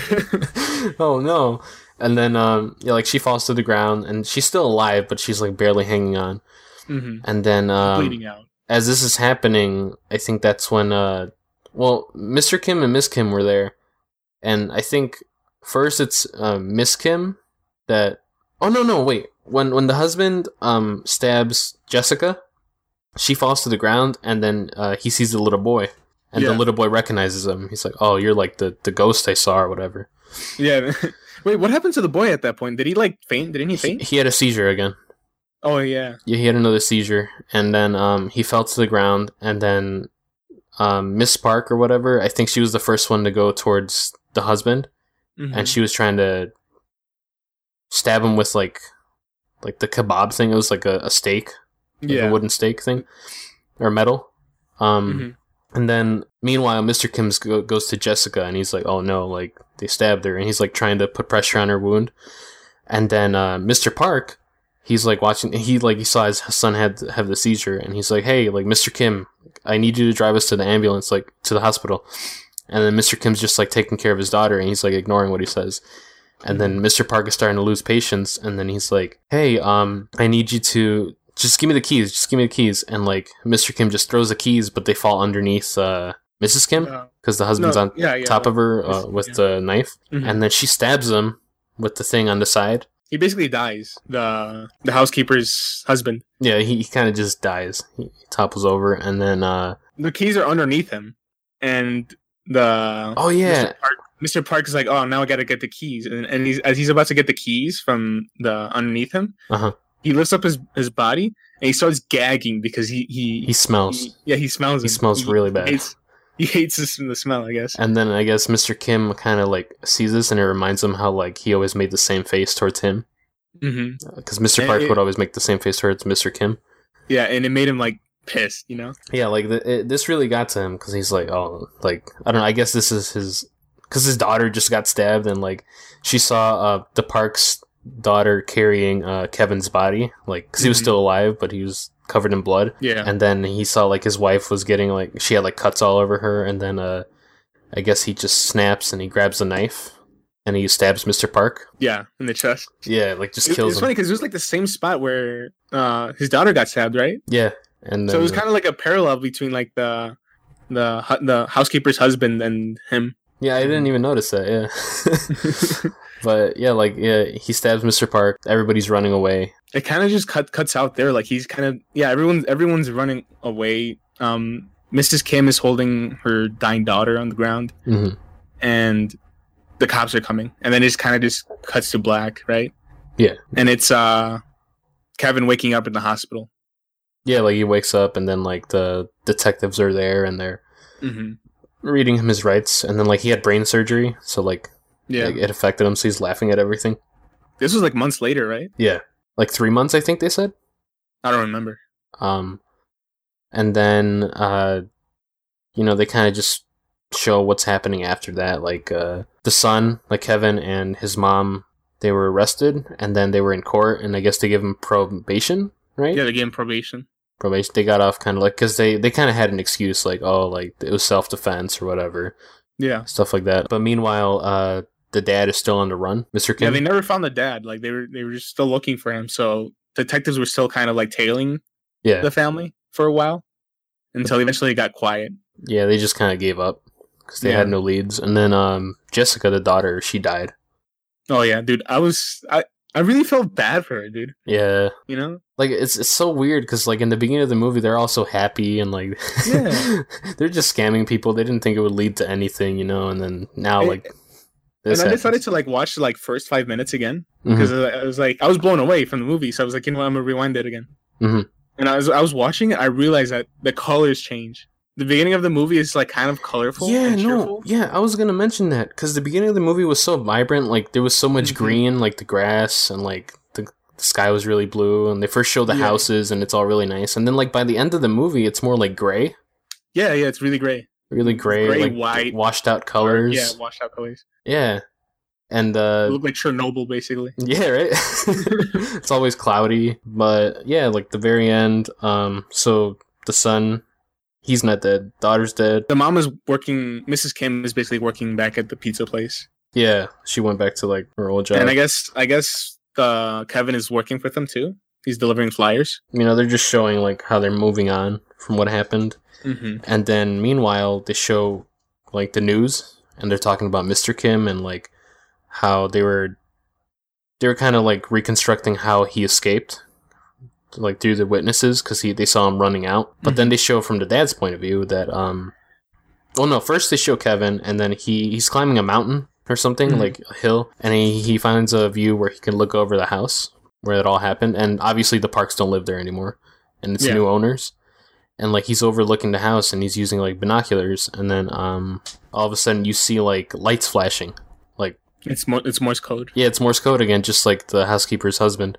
oh no! And then, um, yeah, like she falls to the ground, and she's still alive, but she's like barely hanging on. hmm And then, um, Bleeding out. as this is happening, I think that's when, uh, well, Mr. Kim and Miss Kim were there, and I think first it's uh, Miss Kim that. Oh no, no, wait. When when the husband um stabs Jessica, she falls to the ground, and then uh, he sees the little boy, and the little boy recognizes him. He's like, "Oh, you're like the the ghost I saw, or whatever." Yeah. Wait, what happened to the boy at that point? Did he like faint? Didn't he He, faint? he had a seizure again. Oh yeah. Yeah, he had another seizure, and then um, he fell to the ground, and then um, Miss Park or whatever. I think she was the first one to go towards the husband, Mhm. and she was trying to stab him with like like the kebab thing. It was like a, a steak, like yeah. a wooden steak thing, or metal. Um, Mhm. and then meanwhile, Mr. Kim's go- goes to Jessica, and he's like, "Oh no!" Like they stabbed her, and he's like trying to put pressure on her wound. And then uh, Mr. Park, he's like watching. He like he saw his son had have the seizure, and he's like, "Hey, like Mr. Kim, I need you to drive us to the ambulance, like to the hospital." And then Mr. Kim's just like taking care of his daughter, and he's like ignoring what he says. And then Mr. Park is starting to lose patience, and then he's like, "Hey, um, I need you to just give me the keys. Just give me the keys." And like Mr. Kim just throws the keys, but they fall underneath uh, Mrs. Kim because the husband's no, on yeah, yeah, top of her uh, with the knife, Mhm. and then she stabs him with the thing on the side. He basically dies. The the housekeeper's husband. Yeah, he, he kind of just dies. He topples over, and then uh, The keys are underneath him, and the oh yeah, Mr. Park, Mr. Park is like, oh, now I gotta get the keys, and, and he's as he's about to get the keys from the underneath him, Uh-huh. he lifts up his his body and he starts gagging because he he, he smells. he- yeah he smells He him. smells really bad. He hates, this from the, smell, I guess. And then I guess Mr. Kim kind of like sees this, and it reminds him how like he always made the same face towards him because Mr. Eh, Park eh. would always make the same face towards Mr. Kim. Yeah, and it made him like pissed, you know. Yeah, like the, it, this really got to him because he's like, oh, like I don't know. I guess this is his because his daughter just got stabbed, and like she saw uh, the Park's daughter carrying uh, Kevin's body, like because he was Mhm. still alive, but he was covered in blood. Yeah, And then he saw like his wife was getting like she had like cuts all over her, and then uh, I guess he just snaps and he grabs a knife and he stabs Mr. Park. yeah, in the chest. Yeah, like just It- kills it's him. funny because it was like the same spot where uh his daughter got stabbed, right? Yeah, and then, so it was kind of like a parallel between like the the the housekeeper's husband and him. Yeah, I didn't even notice that. Yeah, but yeah, like yeah, he stabs Mr. Park. Everybody's running away. it kind of just cut cuts out there. Like he's kind of yeah, everyone's everyone's running away. Um, Mrs. Kim is holding her dying daughter on the ground, hmm and the cops are coming, and then it just kind of just cuts to black, right? Yeah. and it's uh Kevin waking up in the hospital. Yeah, like he wakes up and then like the detectives are there and they're hmm reading him his rights, and then like he had brain surgery, so like Yeah, like, it affected him, so he's laughing at everything. this was like months later, right? Yeah, like three months, I think they said. I don't remember. Um, and then uh, you know they kind of just show what's happening after that. Like uh, the son, like Kevin and his mom, they were arrested, and then they were in court, and I guess they give him probation, right? Yeah, they gave him probation. Probation. They got off kind of like because they they kind of had an excuse, like oh, like it was self defense or whatever, Yeah, stuff like that. But meanwhile, uh, the dad is still on the run, Mister yeah. Kim. They never found the dad. Like they were they were just still looking for him. So detectives were still kind of like tailing yeah, the family for a while until eventually it got quiet. yeah. They just kind of gave up because they Yeah. had no leads. And then um, Jessica, the daughter, she died. Oh yeah, dude. I was I I really felt bad for her, dude. Yeah, You know? like it's it's so weird because like in the beginning of the movie they're all so happy and like Yeah. they're just scamming people. They didn't think it would lead to anything, you know. And then now And- like And this I decided to like watch the like first five minutes again because I was like I was blown away from the movie, so I was like, you know what, I'm gonna rewind it again. Mhm. And I was I was watching it, I realized that the colors change. The beginning of the movie is like kind of colorful. Yeah, and no, cheerful. yeah, I was gonna mention that because the beginning of the movie was so vibrant. Like there was so much Mhm. green, like the grass and like the, the sky was really blue. And they first show the Yeah. houses and it's all really nice. And then like by the end of the movie, it's more like gray, yeah, yeah. It's really gray. really gray, Gray, like white, washed out colors. Yeah, washed out colors. yeah, and It uh, looked like Chernobyl, basically. Yeah, right. it's always cloudy, but yeah, like the very end. Um, so the son, he's not dead. Daughter's dead. The mom is working. Mrs. Kim is basically working back at the pizza place, Yeah, she went back to like her old job. and I guess I guess uh, Kevin is working with them too. He's delivering flyers. you know, they're just showing like how they're moving on from what happened, Mm-hmm. and then meanwhile they show like the news, and they're talking about Mr. Kim and like how they were they were kind of like reconstructing how he escaped like through the witnesses because he they saw him running out but then they show from the dad's point of view that um well no first they show kevin and then he he's climbing a mountain or something Mhm. like a hill and he, he finds a view where he can look over the house where it all happened and obviously the parks don't live there anymore and it's Yeah. new owners and like he's overlooking the house and he's using like binoculars and then um all of a sudden you see like lights flashing like It's Mo- it's Morse code. yeah, it's Morse code again, just like the housekeeper's husband.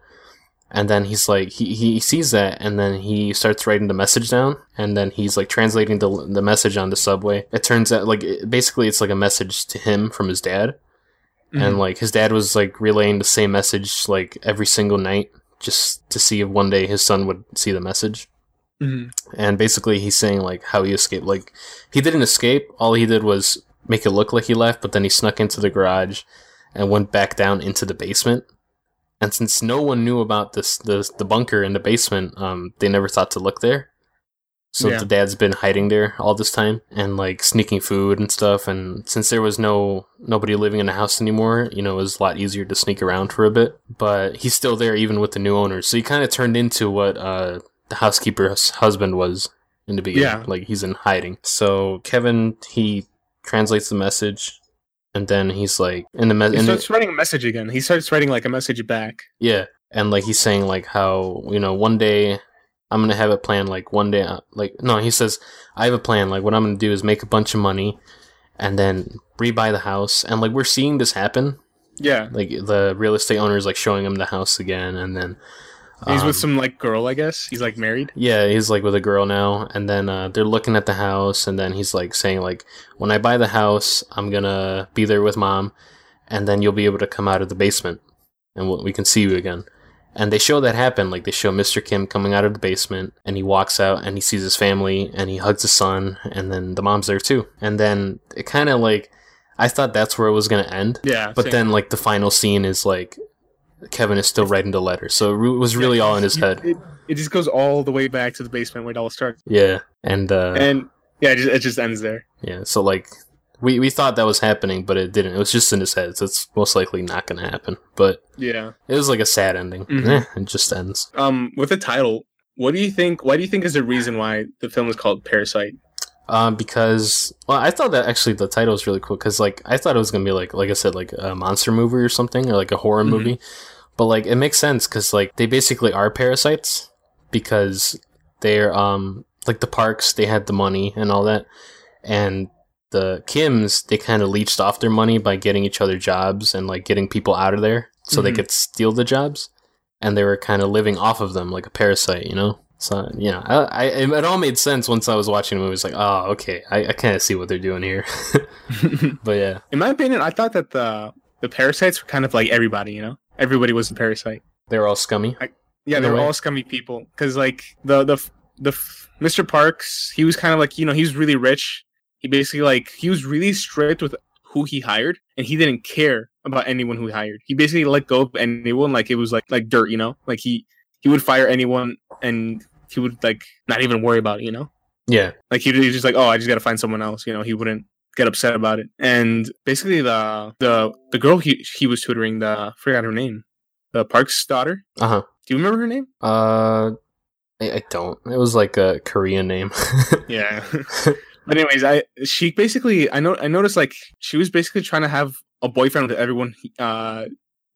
And then he's like, he, he sees that, and then he starts writing the message down, and then he's like translating the the message on the subway. It turns out, like, it, basically, it's like a message to him from his dad, Mm-hmm. and like his dad was like relaying the same message like every single night, just to see if one day his son would see the message. Mhm. And basically, he's saying like how he escaped. Like he didn't escape. All he did was make it look like he left, but then he snuck into the garage and went back down into the basement. And since no one knew about this, the the bunker in the basement, um, they never thought to look there. So Yeah. the dad's been hiding there all this time and like sneaking food and stuff. And since there was no nobody living in the house anymore, you know, it was a lot easier to sneak around for a bit. But he's still there even with the new owners. So he kind of turned into what uh, the housekeeper's husband was in the beginning. Yeah. Like he's in hiding. So Kevin he translates the message, and then he's like in the message He starts writing a message again. He starts writing like a message back. Yeah, and like he's saying like how you know one day I'm gonna have a plan. Like one day, uh, like no, he says I have a plan. Like what I'm gonna do is make a bunch of money, and then rebuy the house. And like we're seeing this happen. Yeah, Like the real estate owner is like showing him the house again, and then He's with um, some like girl, I guess. He's like married. Yeah, he's like with a girl now, and then uh, they're looking at the house, and then he's like saying like, when I buy the house, I'm gonna be there with mom, and then you'll be able to come out of the basement, and we'll, we can see you again. And they show that happen. Like they show Mr. Kim coming out of the basement, and he walks out, and he sees his family, and he hugs his son, and then the mom's there too. And then it kind of like, I thought that's where it was gonna end, Yeah, but same. then like the final scene is like, Kevin is still writing the letter, so it was really all in his head. It, it just goes all the way back to the basement where it all starts, Yeah, and uh, and yeah, it just, it just ends there. Yeah, so like we we thought that was happening, but it didn't. It was just in his head, so it's most likely not going to happen. But Yeah. it was like a sad ending. Mhm. Eh, it just ends. Um, with the title, what do you think? Why do you think is the reason why the film is called Parasite? Um, because well, I thought that actually the title was really cool because like I thought it was gonna be like like I said like a monster movie or something or like a horror Mhm. movie, but like it makes sense because like they basically are parasites because they're um like the parks they had the money and all that, and the Kims they kind of leached off their money by getting each other jobs and like getting people out of there so they Mhm. could steal the jobs, and they were kind of living off of them like a parasite, you know. So you know, I, I it all made sense once I was watching the movie. It's like, oh, okay, I, I kind of see what they're doing here. but yeah, In my opinion, I thought that the the parasites were kind of like everybody. You know, everybody was a parasite. they were all scummy. Yeah, they were way. all scummy people. Because like the the the Mr. Parks, he was kind of like you know he was really rich. He basically like he was really strict with who he hired, and he didn't care about anyone who he hired. He basically let go of anyone like it was like like dirt. You know, like he he would fire anyone, and he would like not even worry about it. You know, Yeah, like he'd he's just like oh I just got to find someone else. You know, he wouldn't get upset about it. And basically the the the girl he he was tutoring the I forgot her name. the Park's daughter. Uh huh. Do you remember her name? Uh, I, I don't. It was like a Korean name. Yeah. but anyways, I she basically I know I noticed like she was basically trying to have a boyfriend with everyone uh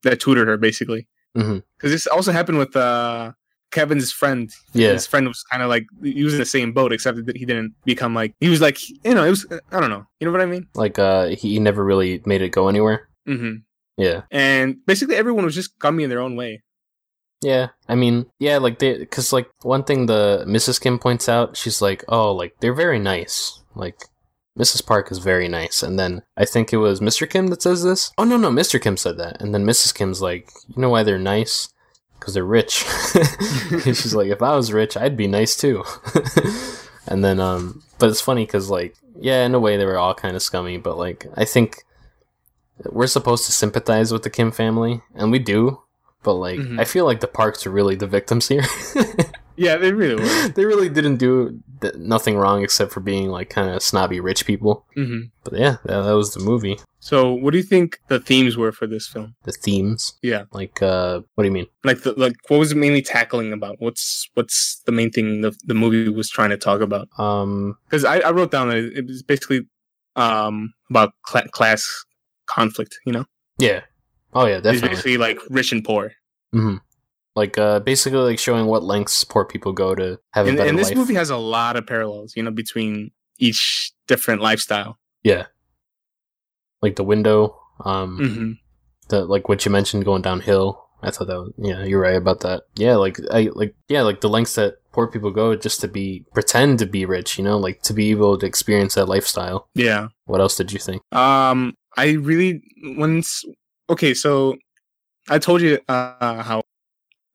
that tutored her basically. Because this also happened with uh Kevin's friend. yeah. His friend was kind of like he was in the same boat, except that he didn't become like he was like you know it was I don't know you know what I mean. Like uh, he never really made it go anywhere. Mm-hmm. Yeah. And basically everyone was just coming in their own way. Yeah, I mean, yeah, like they, because like one thing the Mrs. Kim points out, she's like, oh, like they're very nice. Like Mrs. Park is very nice, and then I think it was Mr. Kim that says this. Oh no, no, Mr. Kim said that, and then Mrs. Kim's like, you know why they're nice? Because they're rich. she's like, if I was rich, I'd be nice too. and then, um, but it's funny because like, yeah, in a way they were all kind of scummy, but like, I think we're supposed to sympathize with the Kim family, and we do. But like, Mhm. I feel like the Parks are really the victims here. Yeah, they really were. they really didn't do th- nothing wrong except for being like kind of snobby rich people. hmm But yeah, that, that was the movie. So, what do you think the themes were for this film? The themes, Yeah, like, uh, what do you mean? like the like what was it mainly tackling about? What's what's the main thing the the movie was trying to talk about? Um, Because I, I wrote down that it was basically um about cla- class conflict. You know, yeah, oh yeah, it's basically like rich and poor. hmm Like, uh, basically, like showing what lengths poor people go to have a And, better and this life. movie has a lot of parallels. You know, between each different lifestyle. yeah, like the window. Um, hmm the like what you mentioned going downhill. I thought that was, yeah, you're right about that. Yeah, like I like yeah, like the lengths that poor people go just to be pretend to be rich, you know, like to be able to experience that lifestyle. Yeah. What else did you think? Um, I really once. Okay, so I told you uh, how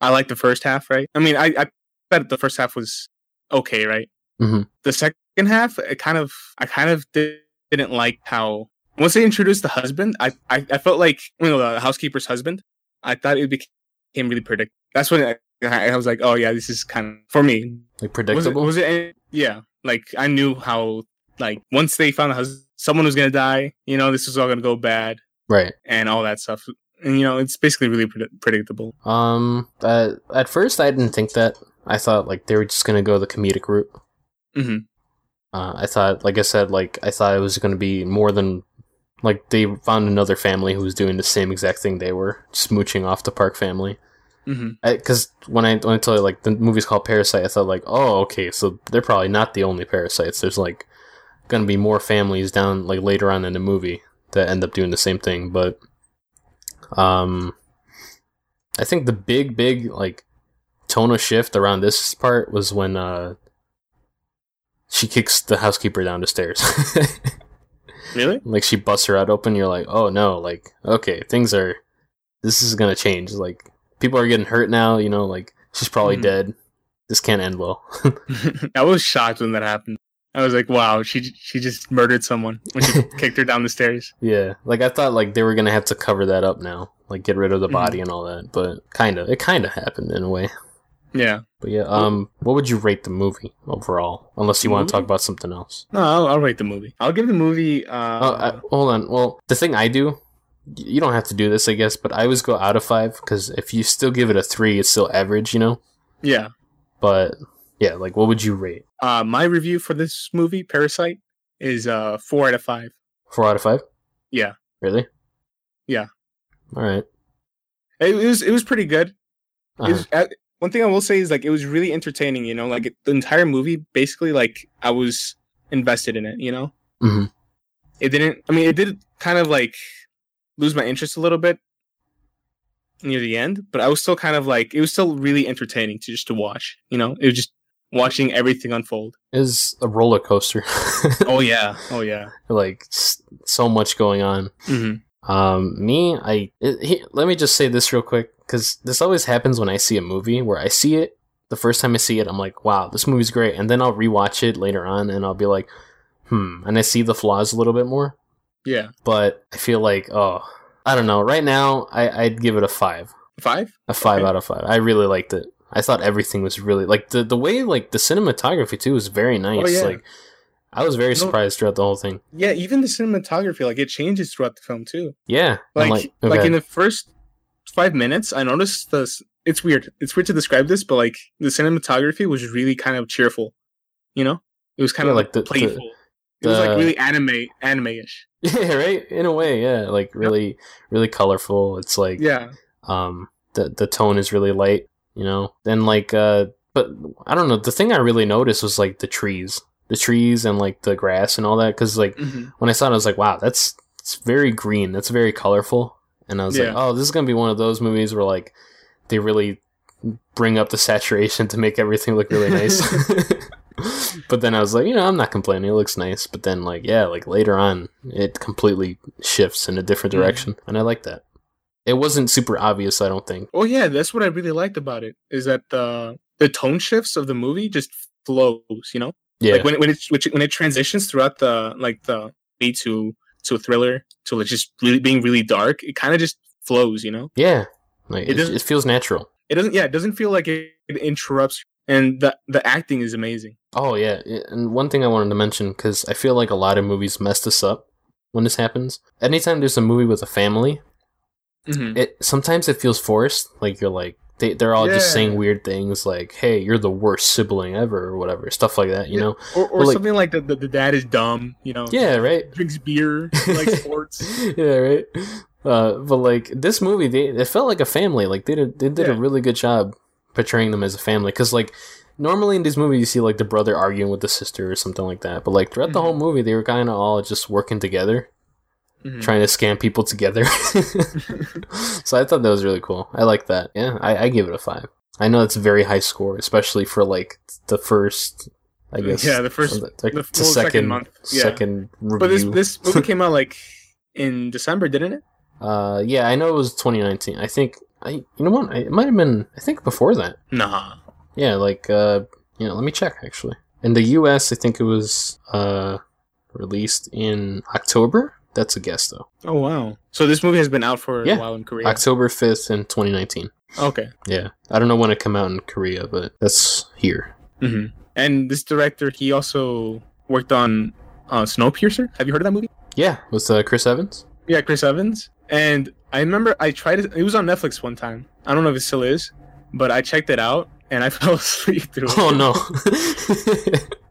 I like the first half, right? I mean, I I bet the first half was okay, right? Mhm. The second half, it kind of, I kind of did, didn't like how once they introduced the husband, I I, I felt like you know the housekeeper's husband. I thought it became really predictable. That's when I, I was like, oh yeah, this is kind of for me. Like Was it, predictable? was it? Yeah, like I knew how. Like once they found the husband, someone was gonna die. You know, this was all gonna go bad right. and all that stuff. And you know, it's basically really predi- predictable. Um. Uh, at first, I didn't think that. I thought like they were just gonna go the comedic route. hmm Uh, I thought, like I said, like I thought it was gonna be more than like they found another family who was doing the same exact thing they were, smooching off the Park family. because when I when I tell you like the movie's called Parasite, I thought like, oh, okay, so they're probably not the only parasites. There's like gonna be more families down like later on in the movie that end up doing the same thing. But um, I think the big big like tonal shift around this part was when uh she kicks the housekeeper down the stairs. Really? like she busts her out open. You're like, oh no, like okay, things are. This is gonna change. Like people are getting hurt now. You know, like she's probably Mhm. dead. This can't end well. I was shocked when that happened. I was like, wow, she she just murdered someone when she kicked her down the stairs. yeah, like I thought, like they were gonna have to cover that up now, like get rid of the Mhm. body and all that. But kind of, it kind of happened in a way. Yeah. But yeah, um, what would you rate the movie overall? Unless you want to talk about something else. No, I'll, I'll rate the movie. I'll give the movie. Uh, Oh, I, hold on. Well, the thing I do, you don't have to do this, I guess, but I always go out of five because if you still give it a three, it's still average, you know. yeah. But yeah, like what would you rate? Uh, my review for this movie, Parasite, is uh four out of five. Four out of five? Yeah. Really? Yeah. All right. It, was it was pretty good. Uh-huh. was, uh, one thing I will say is like it was really entertaining. You know, like it, the entire movie, basically, like I was invested in it. You know, Mhm. it didn't. I mean, it did kind of like lose my interest a little bit near the end, but I was still kind of like it was still really entertaining to just to watch. You know, it was just watching everything unfold. It was a roller coaster. Oh yeah, oh yeah. like so much going on. hmm Um, me, I it, he, let me just say this real quick because this always happens when I see a movie where I see it the first time I see it, I'm like, wow, this movie's great, and then I'll rewatch it later on, and I'll be like, hmm, and I see the flaws a little bit more. Yeah, But I feel like, oh, I don't know. Right now, I, I'd give it a five, five. a five Okay. out of five. I really liked it. I thought everything was really like the the way like the cinematography too was very nice. Oh, yeah. Like I was very surprised throughout the whole thing. Yeah, even the cinematography, like it changes throughout the film too. Yeah, Like I'm like, in the first five minutes, I noticed this. It's weird. It's weird to describe this, but like the cinematography was really kind of cheerful. You know, it was kind Yeah, of like like the- the- playful. it was like really anime, anime-ish. Yeah, right. In a way, yeah, like really, really colorful. It's like Yeah, um the the tone is really light you know? Then like uh but i don't know the thing i really noticed was like the trees. The trees and like the grass and all that because like Mhm. when i saw it i was like wow that's it's very green. That's very colorful. And i was like oh this is gonna be one of those movies where like they really bring up the saturation to make everything look really nice. But then i was like you know i'm not complaining. It looks nice. But then like yeah like later on it completely shifts in a different Mhm. direction and i like that it wasn't super obvious i don't think Oh yeah, that's what I really liked about it. Is that the the tone shifts of the movie just flows. You know, yeah like when it, when it which, when it transitions throughout the like the beat to to a thriller to like just really being really dark, it kind of just flows. You know, yeah like It it, it feels natural it doesn't. Yeah, it doesn't feel like it, it interrupts. And the the acting is amazing. oh yeah yeah, and one thing i wanted to mention because i feel like a lot of movies mess this up when this happens anytime there's a movie with a family Mm-hmm. it sometimes it feels forced like you're like they, they're all just saying weird things like hey you're the worst sibling ever or whatever stuff like that you Yeah. know Or, or like- something like the, the the dad is dumb. You know, yeah right drinks beer, likes sports. yeah, right. Uh, but like this movie, they it felt like a family. Like they did, they did a really good job portraying them as a family. Because like normally in these movies, you see like the brother arguing with the sister or something like that. But like throughout the Mhm. whole movie, they were kind of all just working together, Mhm. trying to scam people together. so I thought that was really cool. I like that. Yeah, I, I give it a five. I know it's a very high score, especially for like the first. I guess Yeah, the first- like, the the second second month, yeah. second review. But this this movie came out like in December, didn't it? Uh, yeah, I know it was 2019. I think I, you know what? I, it might have been. I think before that. Nah. Yeah, like uh, you know, let me check actually. In the U.S., I think it was uh released in October. That's a guess though. Oh wow. So this movie has been out for Yeah. a while in Korea. October 5th in 2019. okay. Yeah, I don't know when it came out in Korea, but that's here. hmm And this director, he also worked on uh, Snowpiercer. Have you heard of that movie? Yeah, with uh, Chris Evans. Yeah, Chris Evans. And I remember I tried it. It was on Netflix one time. I don't know if it still is, but I checked it out and I fell asleep through it. Oh no.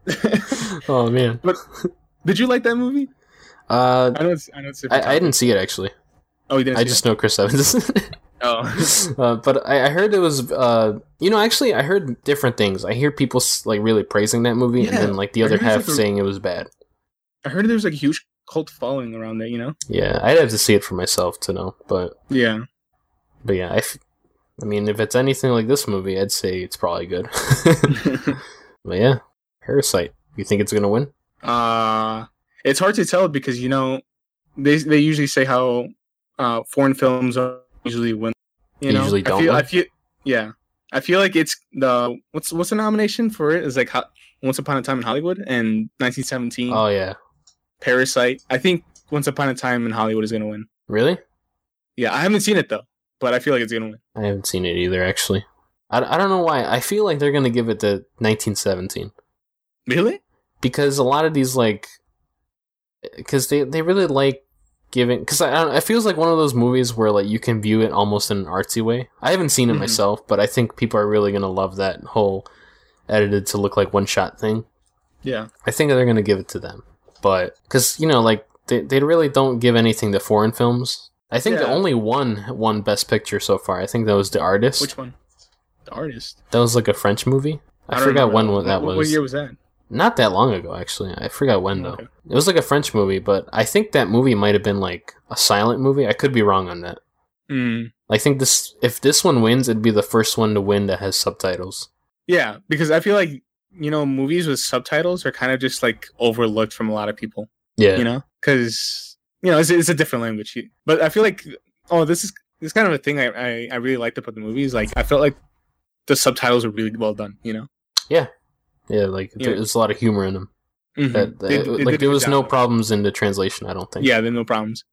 oh man. But Did you like that movie? Uh, I it's. I it's. a I, I didn't see it actually. Oh, you didn't. I see just know Chris Evans. Oh. uh, but I, I heard it was, uh, you know, actually, I heard different things. I hear people like really praising that movie, and then like the other half like a- saying it was bad. I heard there's like a huge cult following around that. You know. Yeah, I'd have to see it for myself to know. But Yeah. but yeah, I, f- I mean, if it's anything like this movie, I'd say it's probably good. but yeah, Parasite. You think it's gonna win? uh it's hard to tell because you know they they usually say how uh foreign films are usually win you know usually I don't feel, I feel yeah. I feel like it's the what's what's the nomination for it? Is like Ho- Once Upon a Time in Hollywood and 1917 Oh yeah, Parasite. I think Once Upon a Time in Hollywood is gonna win. Really? yeah I haven't seen it though but I feel like it's gonna win. I haven't seen it either. Actually, I, I don't know why. I feel like they're gonna give it to 1917. really? Because a lot of these like because they, they really like giving because I, I it feels like one of those movies where like you can view it almost in an artsy way. I haven't seen it Mhm. myself but i think people are really gonna love that whole edited to look like one shot thing. Yeah. I think they're gonna give it to them but because you know like they, they really don't give anything to foreign films. I think the only one won best picture so far. I think that was the artist. Which one? The artist. That was like a french movie? I, don't forgot when that. was what year was that not that long ago, actually. I forgot when though. Okay. It was like a French movie, but I think that movie might have been like a silent movie. I could be wrong on that. mm. I think this if this one wins, it'd be the first one to win that has subtitles. Yeah, because I feel like you know movies with subtitles are kind of just like overlooked from a lot of people. Yeah. You know, because you know it's, it's a different language. But I feel like oh, this is this is kind of a thing I, I I really liked about the movies. Like I felt like the subtitles were really well done. You know, Yeah, like Yeah. there's a lot of humor in them. Mhm. That, that- they like did there was no problems in the translation. I don't think. Yeah, there no problems.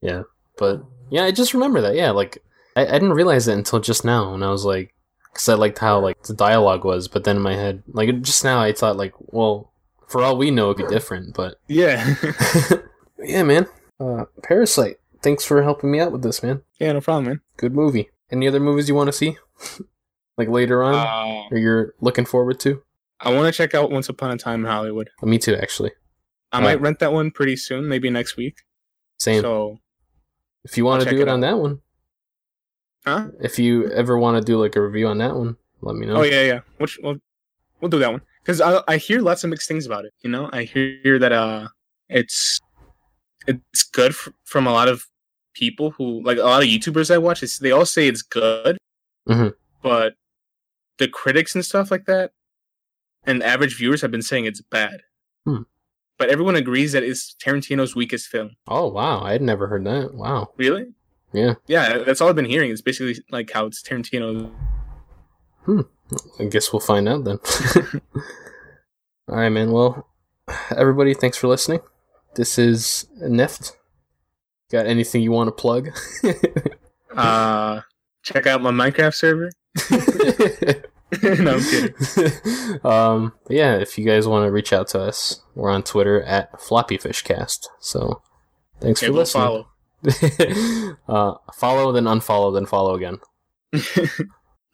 Yeah, but yeah, I just remember that. Yeah, like I, I didn't realize it until just now, and I was like, because I liked how like the dialogue was, but then in my head, like just now, I thought like, well, for all we know, it'd be different, but Yeah, yeah, man. Uh, Parasite. Thanks for helping me out with this, man. Yeah, no problem, man. Good movie. Any other movies you want to see? like later on, Uh, or you're looking forward to? I want to check out Once Upon a Time in Hollywood. Me too, actually. I Uh, might rent that one pretty soon, maybe next week. Same. So, if you want to do it it on that one, huh? if you ever want to do like a review on that one, let me know. Oh yeah, yeah. Which we'll we'll do that one because I I hear lots of mixed things about it. You know, I hear that uh, it's it's good f- from a lot of people who like a lot of YouTubers I watch. It's, they all say it's good, Mhm. but the critics and stuff like that, and average viewers have been saying it's bad. Hmm. But everyone agrees that it's Tarantino's weakest film. Oh wow, I had never heard that. Wow. Really? Yeah. Yeah, that's all I've been hearing. It's basically like how it's Tarantino. I guess we'll find out then. All right, man. Well, everybody, thanks for listening. This is Neft. Got anything you want to plug? Uh, check out my Minecraft server. no, I'm kidding. um, yeah, if you guys want to reach out to us, we're on Twitter at FloppyFishCast. So, thanks for we'll listening. follow. uh, follow, then unfollow, then follow again. All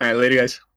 right, later, guys.